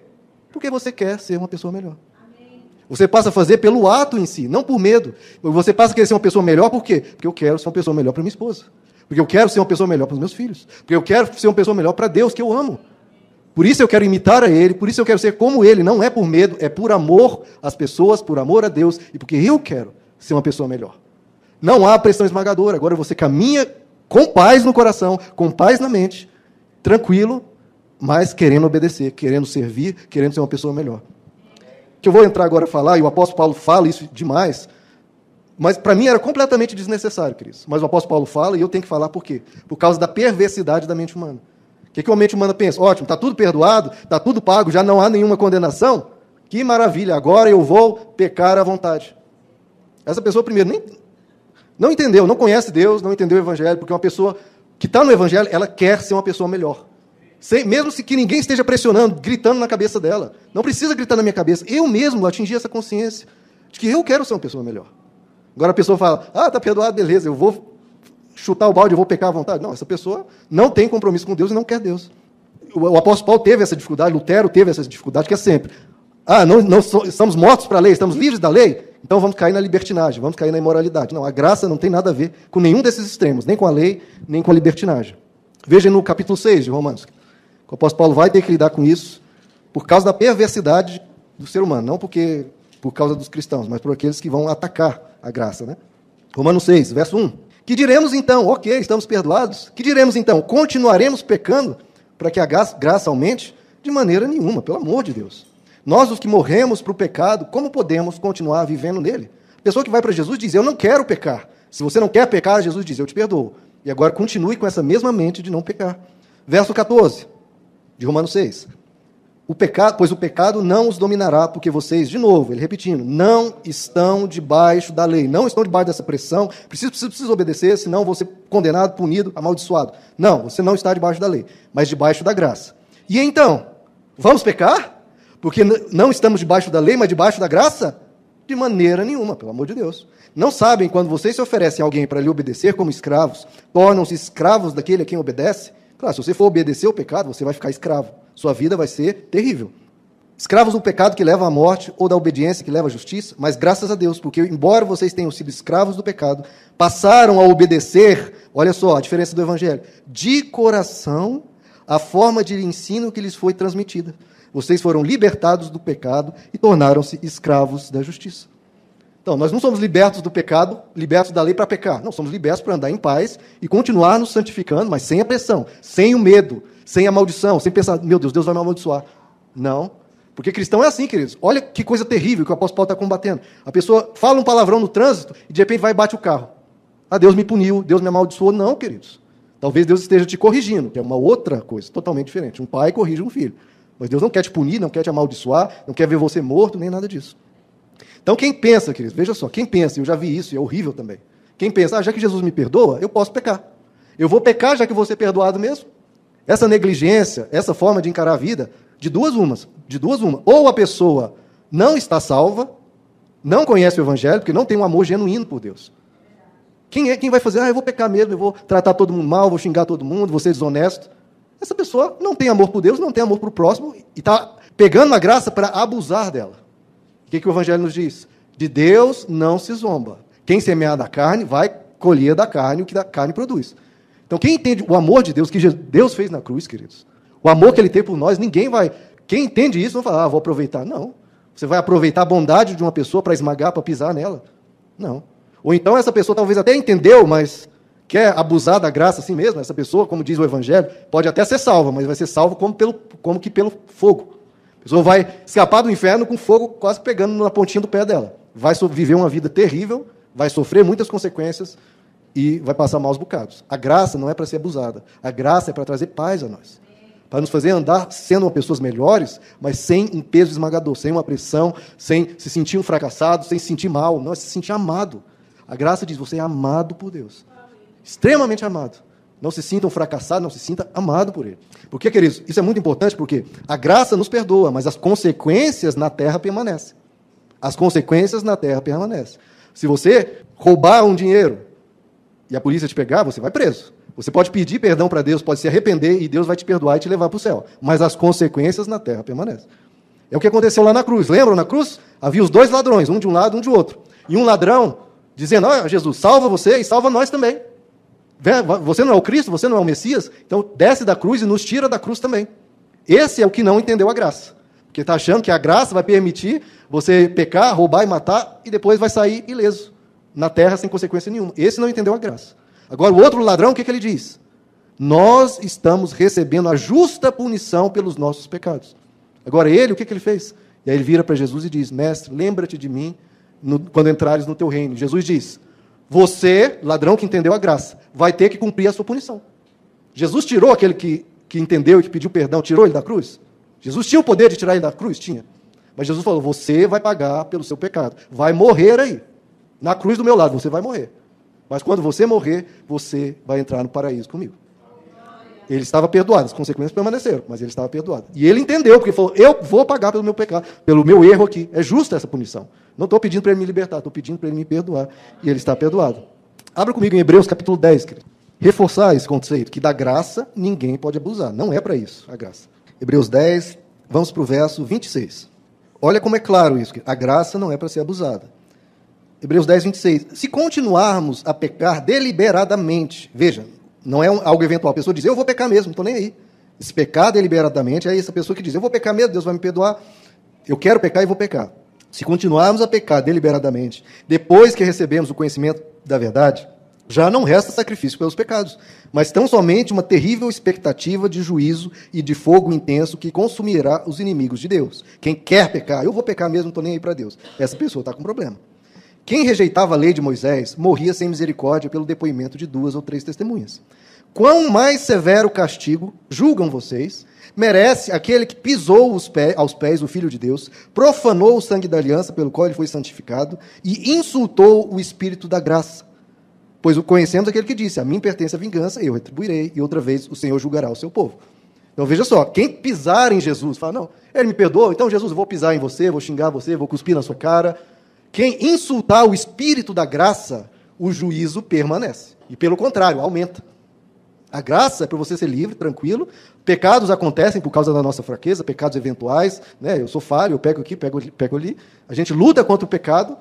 Porque você quer ser uma pessoa melhor. Você passa a fazer pelo ato em si, não por medo. Você passa a querer ser uma pessoa melhor por quê? Porque eu quero ser uma pessoa melhor para minha esposa. Porque eu quero ser uma pessoa melhor para os meus filhos. Porque eu quero ser uma pessoa melhor para Deus, que eu amo. Por isso eu quero imitar a Ele, por isso eu quero ser como Ele. Não é por medo, é por amor às pessoas, por amor a Deus e porque eu quero ser uma pessoa melhor. Não há pressão esmagadora. Agora você caminha com paz no coração, com paz na mente, tranquilo, mas querendo obedecer, querendo servir, querendo ser uma pessoa melhor. Que eu vou entrar agora a falar, e o apóstolo Paulo fala isso demais, mas para mim era completamente desnecessário, queridos. Mas o apóstolo Paulo fala e eu tenho que falar por quê? Por causa da perversidade da mente humana. O que, que a mente humana pensa? Ótimo, está tudo perdoado, está tudo pago, já não há nenhuma condenação. Que maravilha, agora eu vou pecar à vontade. Essa pessoa, primeiro, nem, não entendeu, não conhece Deus, não entendeu o Evangelho, porque uma pessoa que está no Evangelho, ela quer ser uma pessoa melhor. Sem, mesmo se que ninguém esteja pressionando, gritando na cabeça dela. Não precisa gritar na minha cabeça. Eu mesmo atingi essa consciência de que eu quero ser uma pessoa melhor. Agora a pessoa fala, ah, está perdoado, beleza, eu vou chutar o balde, eu vou pecar à vontade. Não, essa pessoa não tem compromisso com Deus e não quer Deus. O, o apóstolo Paulo teve essa dificuldade, Lutero teve essa dificuldade, que é sempre, ah, não, não estamos mortos para a lei, estamos livres da lei, então vamos cair na libertinagem, vamos cair na imoralidade. Não, a graça não tem nada a ver com nenhum desses extremos, nem com a lei, nem com a libertinagem. Veja no capítulo 6 de Romanos. O apóstolo Paulo vai ter que lidar com isso por causa da perversidade do ser humano, não porque por causa dos cristãos, mas por aqueles que vão atacar a graça. Né? Romanos 6, verso 1. Que diremos então? Ok, estamos perdoados. Que diremos então? Continuaremos pecando para que a graça aumente? De maneira nenhuma, pelo amor de Deus. Nós, os que morremos para o pecado, como podemos continuar vivendo nele? A pessoa que vai para Jesus diz: Eu não quero pecar. Se você não quer pecar, Jesus diz: Eu te perdoo. E agora continue com essa mesma mente de não pecar. Verso 14 de Romanos 6. O pecado, pois o pecado não os dominará, porque vocês, de novo, ele repetindo, não estão debaixo da lei, não estão debaixo dessa pressão, preciso, preciso, preciso obedecer, senão vou ser condenado, punido, amaldiçoado. Não, você não está debaixo da lei, mas debaixo da graça. E então, vamos pecar? Porque não estamos debaixo da lei, mas debaixo da graça? De maneira nenhuma, pelo amor de Deus. Não sabem quando vocês se oferecem a alguém para lhe obedecer como escravos, tornam-se escravos daquele a quem obedece? Claro, se você for obedecer ao pecado, você vai ficar escravo. Sua vida vai ser terrível. Escravos do pecado que leva à morte ou da obediência que leva à justiça, mas graças a Deus, porque embora vocês tenham sido escravos do pecado, passaram a obedecer, olha só a diferença do evangelho, de coração a forma de ensino que lhes foi transmitida. Vocês foram libertados do pecado e tornaram-se escravos da justiça. Então, nós não somos libertos do pecado, libertos da lei para pecar. Não, somos libertos para andar em paz e continuar nos santificando, mas sem a pressão, sem o medo, sem a maldição, sem pensar, meu Deus, Deus vai me amaldiçoar. Não. Porque cristão é assim, queridos. Olha que coisa terrível que o apóstolo Paulo está combatendo. A pessoa fala um palavrão no trânsito e de repente vai e bate o carro. Ah, Deus me puniu, Deus me amaldiçoou. Não, queridos. Talvez Deus esteja te corrigindo, que é uma outra coisa, totalmente diferente. Um pai corrige um filho. Mas Deus não quer te punir, não quer te amaldiçoar, não quer ver você morto, nem nada disso. Então, quem pensa, queridos, veja só, quem pensa, eu já vi isso, e é horrível também. Quem pensa, ah, já que Jesus me perdoa, eu posso pecar. Eu vou pecar já que vou ser perdoado mesmo. Essa negligência, essa forma de encarar a vida, de duas umas, de duas uma. Ou a pessoa não está salva, não conhece o evangelho, porque não tem um amor genuíno por Deus. Quem é quem vai fazer? Ah, eu vou pecar mesmo, eu vou tratar todo mundo mal, vou xingar todo mundo, vou ser desonesto. Essa pessoa não tem amor por Deus, não tem amor para o próximo e está pegando a graça para abusar dela. O que, que o Evangelho nos diz? De Deus não se zomba. Quem semear da carne vai colher da carne o que a carne produz. Então, quem entende o amor de Deus que Deus fez na cruz, queridos, o amor que Ele tem por nós, ninguém vai. Quem entende isso não vai falar, ah, vou aproveitar. Não. Você vai aproveitar a bondade de uma pessoa para esmagar, para pisar nela? Não. Ou então essa pessoa talvez até entendeu, mas quer abusar da graça assim mesmo, essa pessoa, como diz o Evangelho, pode até ser salva, mas vai ser salva como, pelo, como que pelo fogo. A pessoa vai escapar do inferno com fogo quase pegando na pontinha do pé dela. Vai viver uma vida terrível, vai sofrer muitas consequências e vai passar maus bocados. A graça não é para ser abusada. A graça é para trazer paz a nós. Para nos fazer andar sendo pessoas melhores, mas sem um peso esmagador, sem uma pressão, sem se sentir um fracassado, sem se sentir mal. Não, é se sentir amado. A graça diz: você é amado por Deus extremamente amado. Não se sintam fracassados, não se sinta amado por ele. Por que, queridos? Isso é muito importante porque a graça nos perdoa, mas as consequências na terra permanecem. As consequências na terra permanecem. Se você roubar um dinheiro e a polícia te pegar, você vai preso. Você pode pedir perdão para Deus, pode se arrepender e Deus vai te perdoar e te levar para o céu. Mas as consequências na terra permanecem. É o que aconteceu lá na cruz. Lembram na cruz? Havia os dois ladrões, um de um lado um de outro. E um ladrão dizendo: oh, Jesus, salva você e salva nós também. Você não é o Cristo, você não é o Messias, então desce da cruz e nos tira da cruz também. Esse é o que não entendeu a graça. Porque está achando que a graça vai permitir você pecar, roubar e matar e depois vai sair ileso na terra sem consequência nenhuma. Esse não entendeu a graça. Agora, o outro ladrão, o que, que ele diz? Nós estamos recebendo a justa punição pelos nossos pecados. Agora, ele, o que, que ele fez? E aí ele vira para Jesus e diz: Mestre, lembra-te de mim no, quando entrares no teu reino. Jesus diz: Você, ladrão que entendeu a graça, vai ter que cumprir a sua punição. Jesus tirou aquele que, que entendeu e que pediu perdão, tirou ele da cruz? Jesus tinha o poder de tirar ele da cruz? Tinha. Mas Jesus falou: Você vai pagar pelo seu pecado. Vai morrer aí. Na cruz do meu lado, você vai morrer. Mas quando você morrer, você vai entrar no paraíso comigo. Ele estava perdoado, as consequências permaneceram, mas ele estava perdoado. E ele entendeu, porque falou: Eu vou pagar pelo meu pecado, pelo meu erro aqui. É justa essa punição. Não estou pedindo para ele me libertar, estou pedindo para ele me perdoar. E ele está perdoado. Abra comigo em Hebreus capítulo 10, querido. Reforçar esse conceito, que da graça ninguém pode abusar. Não é para isso a graça. Hebreus 10, vamos para o verso 26. Olha como é claro isso. A graça não é para ser abusada. Hebreus 10, 26. Se continuarmos a pecar deliberadamente, veja, não é algo eventual. A pessoa diz, eu vou pecar mesmo, não estou nem aí. Esse pecar deliberadamente é essa pessoa que diz, eu vou pecar mesmo, Deus vai me perdoar. Eu quero pecar e vou pecar. Se continuarmos a pecar deliberadamente, depois que recebemos o conhecimento da verdade, já não resta sacrifício pelos pecados, mas tão somente uma terrível expectativa de juízo e de fogo intenso que consumirá os inimigos de Deus. Quem quer pecar, eu vou pecar mesmo, não estou nem aí para Deus. Essa pessoa está com problema. Quem rejeitava a lei de Moisés morria sem misericórdia pelo depoimento de duas ou três testemunhas. Quão mais severo castigo, julgam vocês, merece aquele que pisou aos pés o Filho de Deus, profanou o sangue da aliança pelo qual ele foi santificado e insultou o Espírito da graça. Pois conhecemos aquele que disse: A mim pertence a vingança, eu retribuirei, e outra vez o Senhor julgará o seu povo. Então veja só, quem pisar em Jesus, fala, não, ele me perdoou, então Jesus, eu vou pisar em você, vou xingar você, vou cuspir na sua cara, quem insultar o espírito da graça, o juízo permanece. E pelo contrário, aumenta. A graça é para você ser livre, tranquilo. Pecados acontecem por causa da nossa fraqueza, pecados eventuais. Né? Eu sou falho, eu pego aqui, pego, pego ali. A gente luta contra o pecado,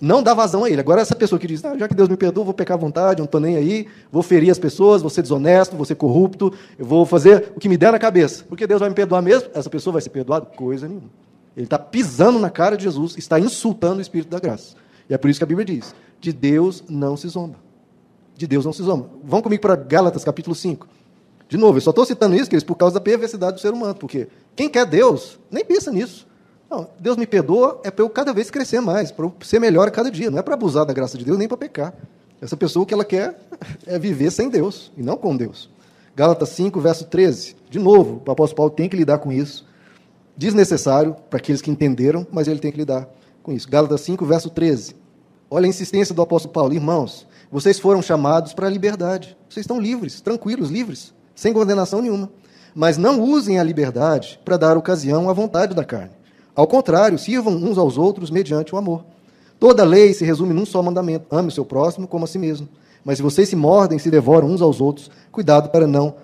não dá vazão a ele. Agora, essa pessoa que diz, ah, já que Deus me perdoa, vou pecar à vontade, não estou nem aí, vou ferir as pessoas, vou ser desonesto, vou ser corrupto, eu vou fazer o que me der na cabeça. Porque Deus vai me perdoar mesmo? Essa pessoa vai ser perdoada? Coisa nenhuma. Ele está pisando na cara de Jesus, está insultando o Espírito da graça. E é por isso que a Bíblia diz: de Deus não se zomba. De Deus não se zomba. Vão comigo para Gálatas capítulo 5. De novo, eu só estou citando isso, queridos, por causa da perversidade do ser humano. Porque quem quer Deus nem pensa nisso. Não, Deus me perdoa é para eu cada vez crescer mais, para eu ser melhor a cada dia. Não é para abusar da graça de Deus nem para pecar. Essa pessoa o que ela quer é viver sem Deus e não com Deus. Gálatas 5, verso 13. De novo, o apóstolo Paulo tem que lidar com isso desnecessário para aqueles que entenderam, mas ele tem que lidar com isso. Gálatas 5, verso 13. Olha a insistência do apóstolo Paulo. Irmãos, vocês foram chamados para a liberdade. Vocês estão livres, tranquilos, livres, sem condenação nenhuma. Mas não usem a liberdade para dar ocasião à vontade da carne. Ao contrário, sirvam uns aos outros mediante o amor. Toda lei se resume num só mandamento: ame o seu próximo como a si mesmo. Mas se vocês se mordem, se devoram uns aos outros, cuidado para não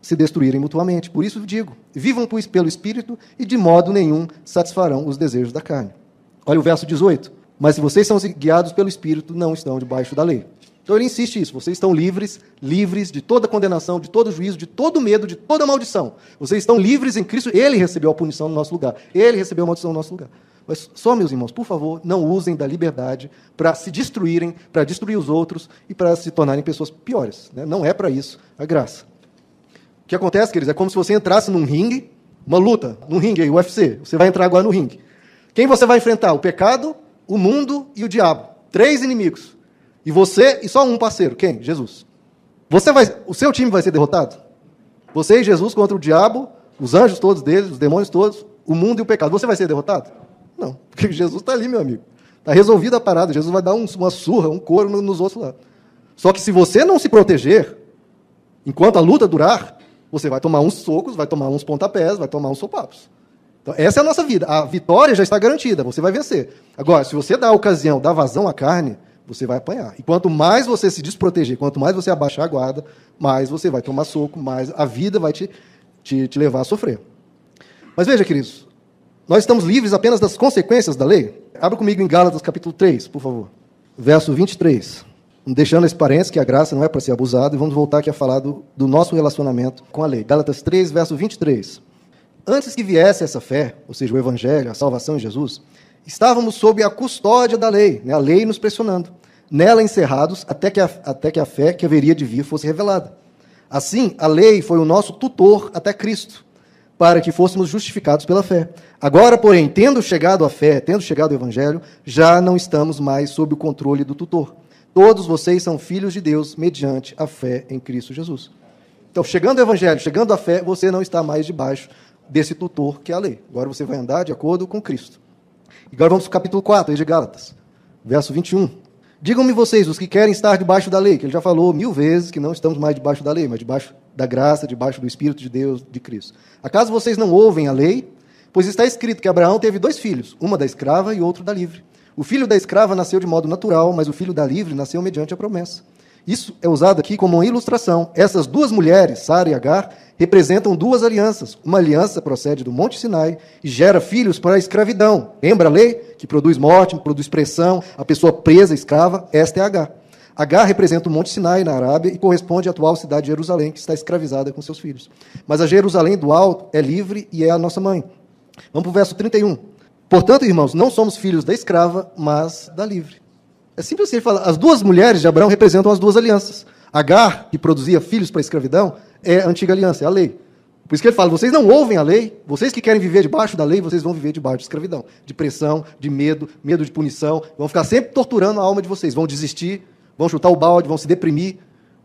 se destruírem mutuamente. Por isso digo: vivam pelo Espírito e de modo nenhum satisfarão os desejos da carne. Olha o verso 18. Mas se vocês são guiados pelo Espírito, não estão debaixo da lei. Então ele insiste isso. Vocês estão livres, livres de toda condenação, de todo juízo, de todo medo, de toda maldição. Vocês estão livres em Cristo. Ele recebeu a punição no nosso lugar. Ele recebeu a maldição no nosso lugar. Mas só, meus irmãos, por favor, não usem da liberdade para se destruírem, para destruir os outros e para se tornarem pessoas piores. Né? Não é para isso a graça que acontece, queridos, é como se você entrasse num ringue, uma luta, num ringue aí, UFC. Você vai entrar agora no ringue. Quem você vai enfrentar? O pecado, o mundo e o diabo. Três inimigos. E você e só um parceiro. Quem? Jesus. Você vai, o seu time vai ser derrotado? Você e Jesus contra o diabo, os anjos todos deles, os demônios todos, o mundo e o pecado. Você vai ser derrotado? Não, porque Jesus está ali, meu amigo. Está resolvida a parada. Jesus vai dar um, uma surra, um couro nos outros lá. Só que se você não se proteger, enquanto a luta durar, você vai tomar uns socos, vai tomar uns pontapés, vai tomar uns sopapos. Então, essa é a nossa vida. A vitória já está garantida, você vai vencer. Agora, se você dá a ocasião, dá vazão à carne, você vai apanhar. E quanto mais você se desproteger, quanto mais você abaixar a guarda, mais você vai tomar soco, mais a vida vai te, te, te levar a sofrer. Mas veja, queridos, nós estamos livres apenas das consequências da lei? Abra comigo em Gálatas capítulo 3, por favor. Verso 23 deixando esse parênteses que a graça não é para ser abusada, e vamos voltar aqui a falar do, do nosso relacionamento com a lei. Gálatas 3, verso 23. Antes que viesse essa fé, ou seja, o Evangelho, a salvação em Jesus, estávamos sob a custódia da lei, né, a lei nos pressionando, nela encerrados até que, a, até que a fé que haveria de vir fosse revelada. Assim, a lei foi o nosso tutor até Cristo, para que fôssemos justificados pela fé. Agora, porém, tendo chegado à fé, tendo chegado ao Evangelho, já não estamos mais sob o controle do tutor. Todos vocês são filhos de Deus mediante a fé em Cristo Jesus. Então, chegando ao Evangelho, chegando à fé, você não está mais debaixo desse tutor que é a lei. Agora você vai andar de acordo com Cristo. Agora vamos para o capítulo 4 de Gálatas, verso 21. Digam-me vocês, os que querem estar debaixo da lei, que ele já falou mil vezes que não estamos mais debaixo da lei, mas debaixo da graça, debaixo do Espírito de Deus, de Cristo. Acaso vocês não ouvem a lei? Pois está escrito que Abraão teve dois filhos, uma da escrava e outro da livre. O filho da escrava nasceu de modo natural, mas o filho da livre nasceu mediante a promessa. Isso é usado aqui como uma ilustração. Essas duas mulheres, Sara e Agar, representam duas alianças. Uma aliança procede do Monte Sinai e gera filhos para a escravidão. Lembra a lei? Que produz morte, produz pressão, a pessoa presa, escrava. Esta é Agar. Agar representa o Monte Sinai na Arábia e corresponde à atual cidade de Jerusalém, que está escravizada com seus filhos. Mas a Jerusalém do alto é livre e é a nossa mãe. Vamos para o verso 31. Portanto, irmãos, não somos filhos da escrava, mas da livre. É simples assim, ele fala, as duas mulheres de Abraão representam as duas alianças. Agar, que produzia filhos para a escravidão, é a antiga aliança, é a lei. Por isso que ele fala, vocês não ouvem a lei, vocês que querem viver debaixo da lei, vocês vão viver debaixo de escravidão, de pressão, de medo, medo de punição, vão ficar sempre torturando a alma de vocês, vão desistir, vão chutar o balde, vão se deprimir,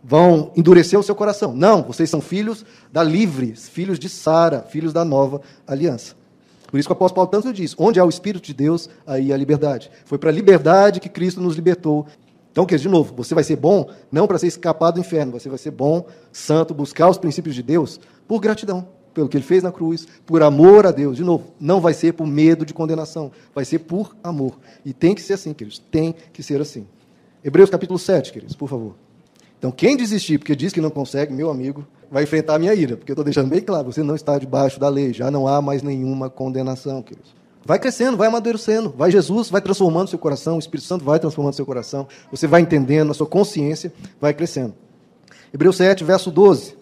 vão endurecer o seu coração. Não, vocês são filhos da livre, filhos de Sara, filhos da nova aliança. Por isso que o apóstolo Paulo tanto diz: onde há o Espírito de Deus, aí há liberdade. Foi para a liberdade que Cristo nos libertou. Então, que de novo, você vai ser bom não para ser escapado do inferno, você vai ser bom, santo, buscar os princípios de Deus por gratidão, pelo que ele fez na cruz, por amor a Deus. De novo, não vai ser por medo de condenação, vai ser por amor. E tem que ser assim, queridos, tem que ser assim. Hebreus capítulo 7, queridos, por favor. Então, quem desistir porque diz que não consegue, meu amigo, vai enfrentar a minha ira, porque eu estou deixando bem claro, você não está debaixo da lei, já não há mais nenhuma condenação, queridos. Vai crescendo, vai amadurecendo, vai Jesus, vai transformando seu coração, o Espírito Santo vai transformando seu coração, você vai entendendo, a sua consciência vai crescendo. Hebreus 7, verso 12,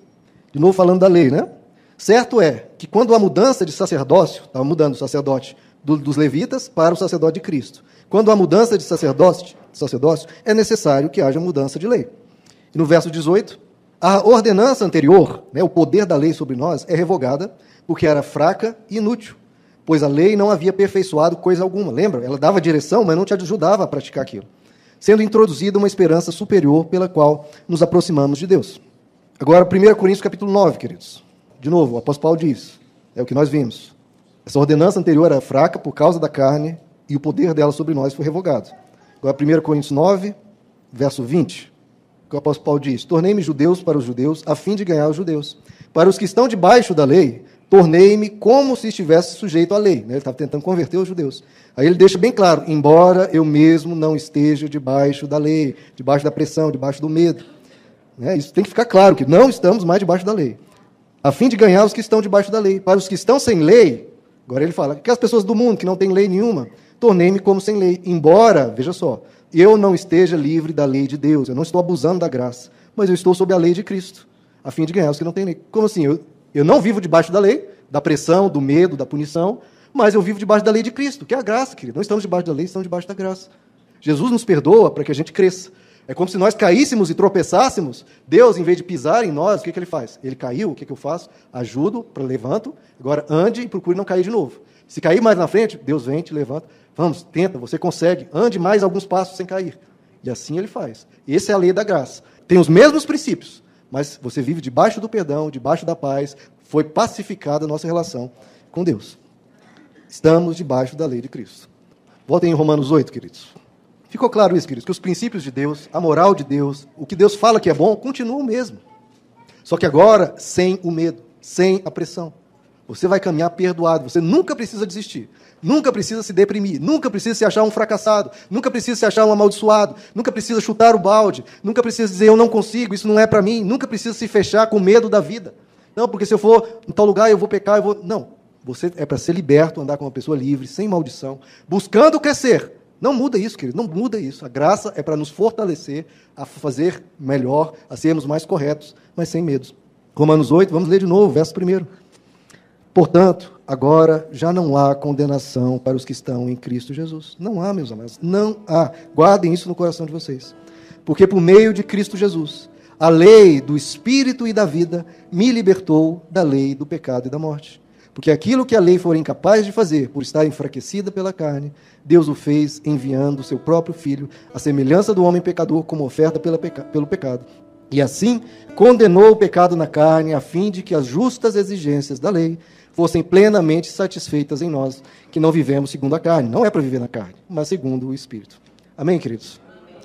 de novo falando da lei, né? Certo é que quando a mudança de sacerdócio, estava mudando o sacerdote do, dos levitas para o sacerdote de Cristo. Quando há mudança de sacerdócio, sacerdócio, é necessário que haja mudança de lei. E no verso 18, a ordenança anterior, né, o poder da lei sobre nós, é revogada porque era fraca e inútil, pois a lei não havia aperfeiçoado coisa alguma. Lembra? Ela dava direção, mas não te ajudava a praticar aquilo. Sendo introduzida uma esperança superior pela qual nos aproximamos de Deus. Agora, 1 Coríntios capítulo 9, queridos. De novo, o apóstolo Paulo diz, é o que nós vimos. Essa ordenança anterior era fraca por causa da carne e o poder dela sobre nós foi revogado. Agora, 1 Coríntios 9, verso 20 que o apóstolo Paulo diz: Tornei-me judeus para os judeus, a fim de ganhar os judeus. Para os que estão debaixo da lei, tornei-me como se estivesse sujeito à lei. Né? Ele estava tentando converter os judeus. Aí ele deixa bem claro: embora eu mesmo não esteja debaixo da lei, debaixo da pressão, debaixo do medo. Né? Isso tem que ficar claro, que não estamos mais debaixo da lei. A fim de ganhar os que estão debaixo da lei. Para os que estão sem lei, agora ele fala, que as pessoas do mundo que não têm lei nenhuma, tornei-me como sem lei. Embora, veja só, eu não esteja livre da lei de Deus, eu não estou abusando da graça, mas eu estou sob a lei de Cristo, a fim de ganhar os que não têm lei. Como assim? Eu, eu não vivo debaixo da lei, da pressão, do medo, da punição, mas eu vivo debaixo da lei de Cristo, que é a graça, querido. Não estamos debaixo da lei, estamos debaixo da graça. Jesus nos perdoa para que a gente cresça. É como se nós caíssemos e tropeçássemos. Deus, em vez de pisar em nós, o que, que ele faz? Ele caiu, o que, que eu faço? Ajudo, levanto. Agora ande e procure não cair de novo. Se cair mais na frente, Deus vem, te levanta. Vamos, tenta, você consegue. Ande mais alguns passos sem cair. E assim ele faz. Essa é a lei da graça. Tem os mesmos princípios, mas você vive debaixo do perdão, debaixo da paz. Foi pacificada a nossa relação com Deus. Estamos debaixo da lei de Cristo. Voltem em Romanos 8, queridos. Ficou claro isso, queridos? Que os princípios de Deus, a moral de Deus, o que Deus fala que é bom, continua o mesmo. Só que agora sem o medo, sem a pressão. Você vai caminhar perdoado. Você nunca precisa desistir. Nunca precisa se deprimir. Nunca precisa se achar um fracassado. Nunca precisa se achar um amaldiçoado. Nunca precisa chutar o balde. Nunca precisa dizer eu não consigo, isso não é para mim. Nunca precisa se fechar com medo da vida. Não, porque se eu for em tal lugar eu vou pecar, eu vou. Não. Você é para ser liberto, andar com uma pessoa livre, sem maldição, buscando crescer. Não muda isso, querido. Não muda isso. A graça é para nos fortalecer a fazer melhor, a sermos mais corretos, mas sem medos. Romanos 8, vamos ler de novo, verso 1. Portanto, agora já não há condenação para os que estão em Cristo Jesus. Não há, meus amados, não há. Guardem isso no coração de vocês. Porque por meio de Cristo Jesus, a lei do Espírito e da vida me libertou da lei do pecado e da morte. Porque aquilo que a lei for incapaz de fazer, por estar enfraquecida pela carne, Deus o fez enviando o seu próprio Filho, à semelhança do homem pecador, como oferta pelo pecado. E assim condenou o pecado na carne, a fim de que as justas exigências da lei fossem plenamente satisfeitas em nós, que não vivemos segundo a carne. Não é para viver na carne, mas segundo o Espírito. Amém, queridos?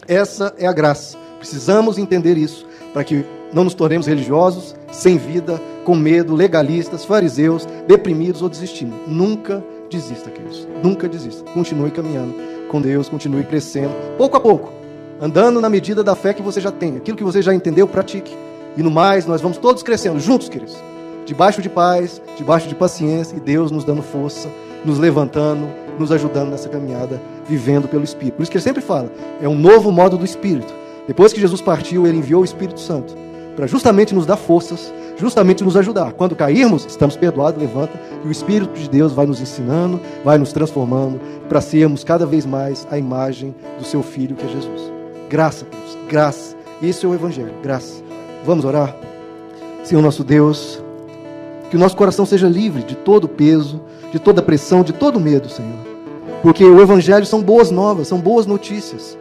Essa é a graça. Precisamos entender isso para que não nos tornemos religiosos, sem vida, com medo, legalistas, fariseus, deprimidos ou desistindo. Nunca desista, queridos. Nunca desista. Continue caminhando com Deus, continue crescendo, pouco a pouco, andando na medida da fé que você já tem. Aquilo que você já entendeu, pratique. E no mais, nós vamos todos crescendo juntos, queridos. Debaixo de paz, debaixo de paciência e Deus nos dando força, nos levantando, nos ajudando nessa caminhada, vivendo pelo Espírito. Por isso que ele sempre fala, é um novo modo do Espírito. Depois que Jesus partiu, ele enviou o Espírito Santo para justamente nos dar forças, justamente nos ajudar. Quando cairmos, estamos perdoados, levanta, e o Espírito de Deus vai nos ensinando, vai nos transformando, para sermos cada vez mais a imagem do seu Filho, que é Jesus. Graça, Deus, graça. Esse é o Evangelho, graça. Vamos orar? Senhor nosso Deus, que o nosso coração seja livre de todo peso, de toda pressão, de todo medo, Senhor. Porque o Evangelho são boas novas, são boas notícias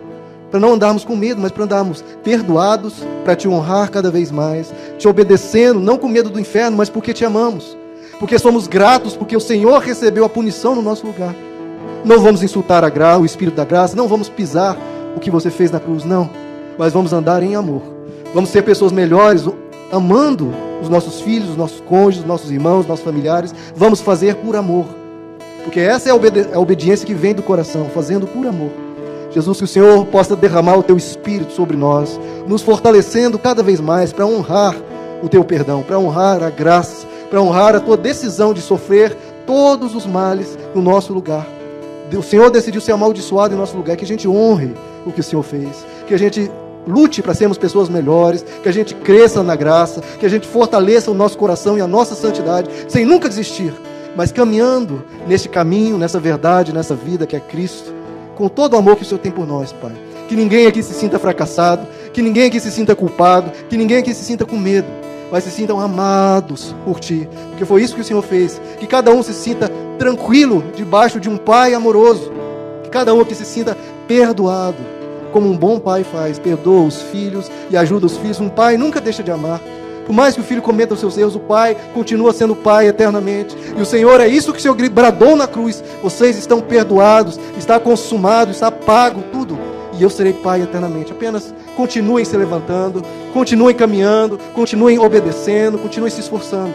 para não andarmos com medo, mas para andarmos perdoados, para te honrar cada vez mais, te obedecendo, não com medo do inferno, mas porque te amamos, porque somos gratos, porque o Senhor recebeu a punição no nosso lugar. Não vamos insultar a gra o Espírito da graça, não vamos pisar o que você fez na cruz, não, mas vamos andar em amor. Vamos ser pessoas melhores, amando os nossos filhos, os nossos cônjuges, os nossos irmãos, os nossos familiares. Vamos fazer por amor, porque essa é a, obedi a obediência que vem do coração, fazendo por amor. Jesus, que o Senhor possa derramar o teu espírito sobre nós, nos fortalecendo cada vez mais para honrar o teu perdão, para honrar a graça, para honrar a tua decisão de sofrer todos os males no nosso lugar. O Senhor decidiu ser amaldiçoado em nosso lugar, que a gente honre o que o Senhor fez, que a gente lute para sermos pessoas melhores, que a gente cresça na graça, que a gente fortaleça o nosso coração e a nossa santidade, sem nunca desistir, mas caminhando nesse caminho, nessa verdade, nessa vida que é Cristo com todo o amor que o Senhor tem por nós, Pai. Que ninguém aqui se sinta fracassado, que ninguém aqui se sinta culpado, que ninguém aqui se sinta com medo, mas se sintam amados por Ti, porque foi isso que o Senhor fez. Que cada um se sinta tranquilo debaixo de um Pai amoroso, que cada um aqui se sinta perdoado, como um bom pai faz, perdoa os filhos e ajuda os filhos. Um pai nunca deixa de amar. Por mais que o filho cometa os seus erros, o pai continua sendo pai eternamente. E o Senhor é isso que o Senhor bradou na cruz. Vocês estão perdoados, está consumado, está pago tudo. E eu serei pai eternamente. Apenas continuem se levantando, continuem caminhando, continuem obedecendo, continuem se esforçando,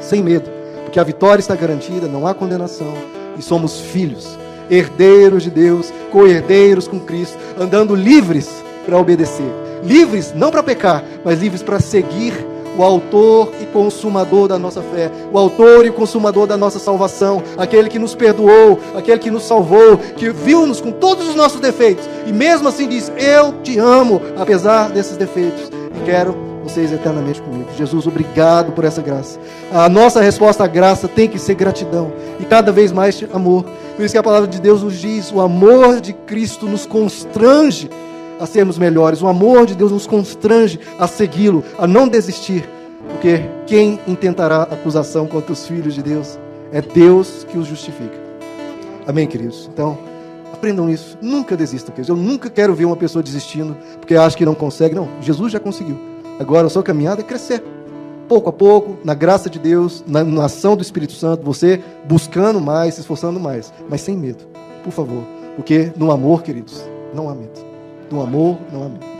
sem medo, porque a vitória está garantida, não há condenação e somos filhos, herdeiros de Deus, co-herdeiros com Cristo, andando livres para obedecer. Livres não para pecar, mas livres para seguir o autor e consumador da nossa fé, o autor e consumador da nossa salvação, aquele que nos perdoou, aquele que nos salvou, que viu-nos com todos os nossos defeitos e mesmo assim diz: Eu te amo, apesar desses defeitos, e quero vocês eternamente comigo. Jesus, obrigado por essa graça. A nossa resposta à graça tem que ser gratidão e cada vez mais amor. Por isso que a palavra de Deus nos diz: o amor de Cristo nos constrange a sermos melhores. O amor de Deus nos constrange a segui-lo, a não desistir. Porque quem intentará acusação contra os filhos de Deus é Deus que os justifica. Amém, queridos? Então, aprendam isso. Nunca desistam, queridos. Eu nunca quero ver uma pessoa desistindo porque acha que não consegue. Não, Jesus já conseguiu. Agora a sua caminhada é crescer. Pouco a pouco, na graça de Deus, na, na ação do Espírito Santo, você buscando mais, se esforçando mais, mas sem medo, por favor. Porque no amor, queridos, não há medo. No amor, não há medo.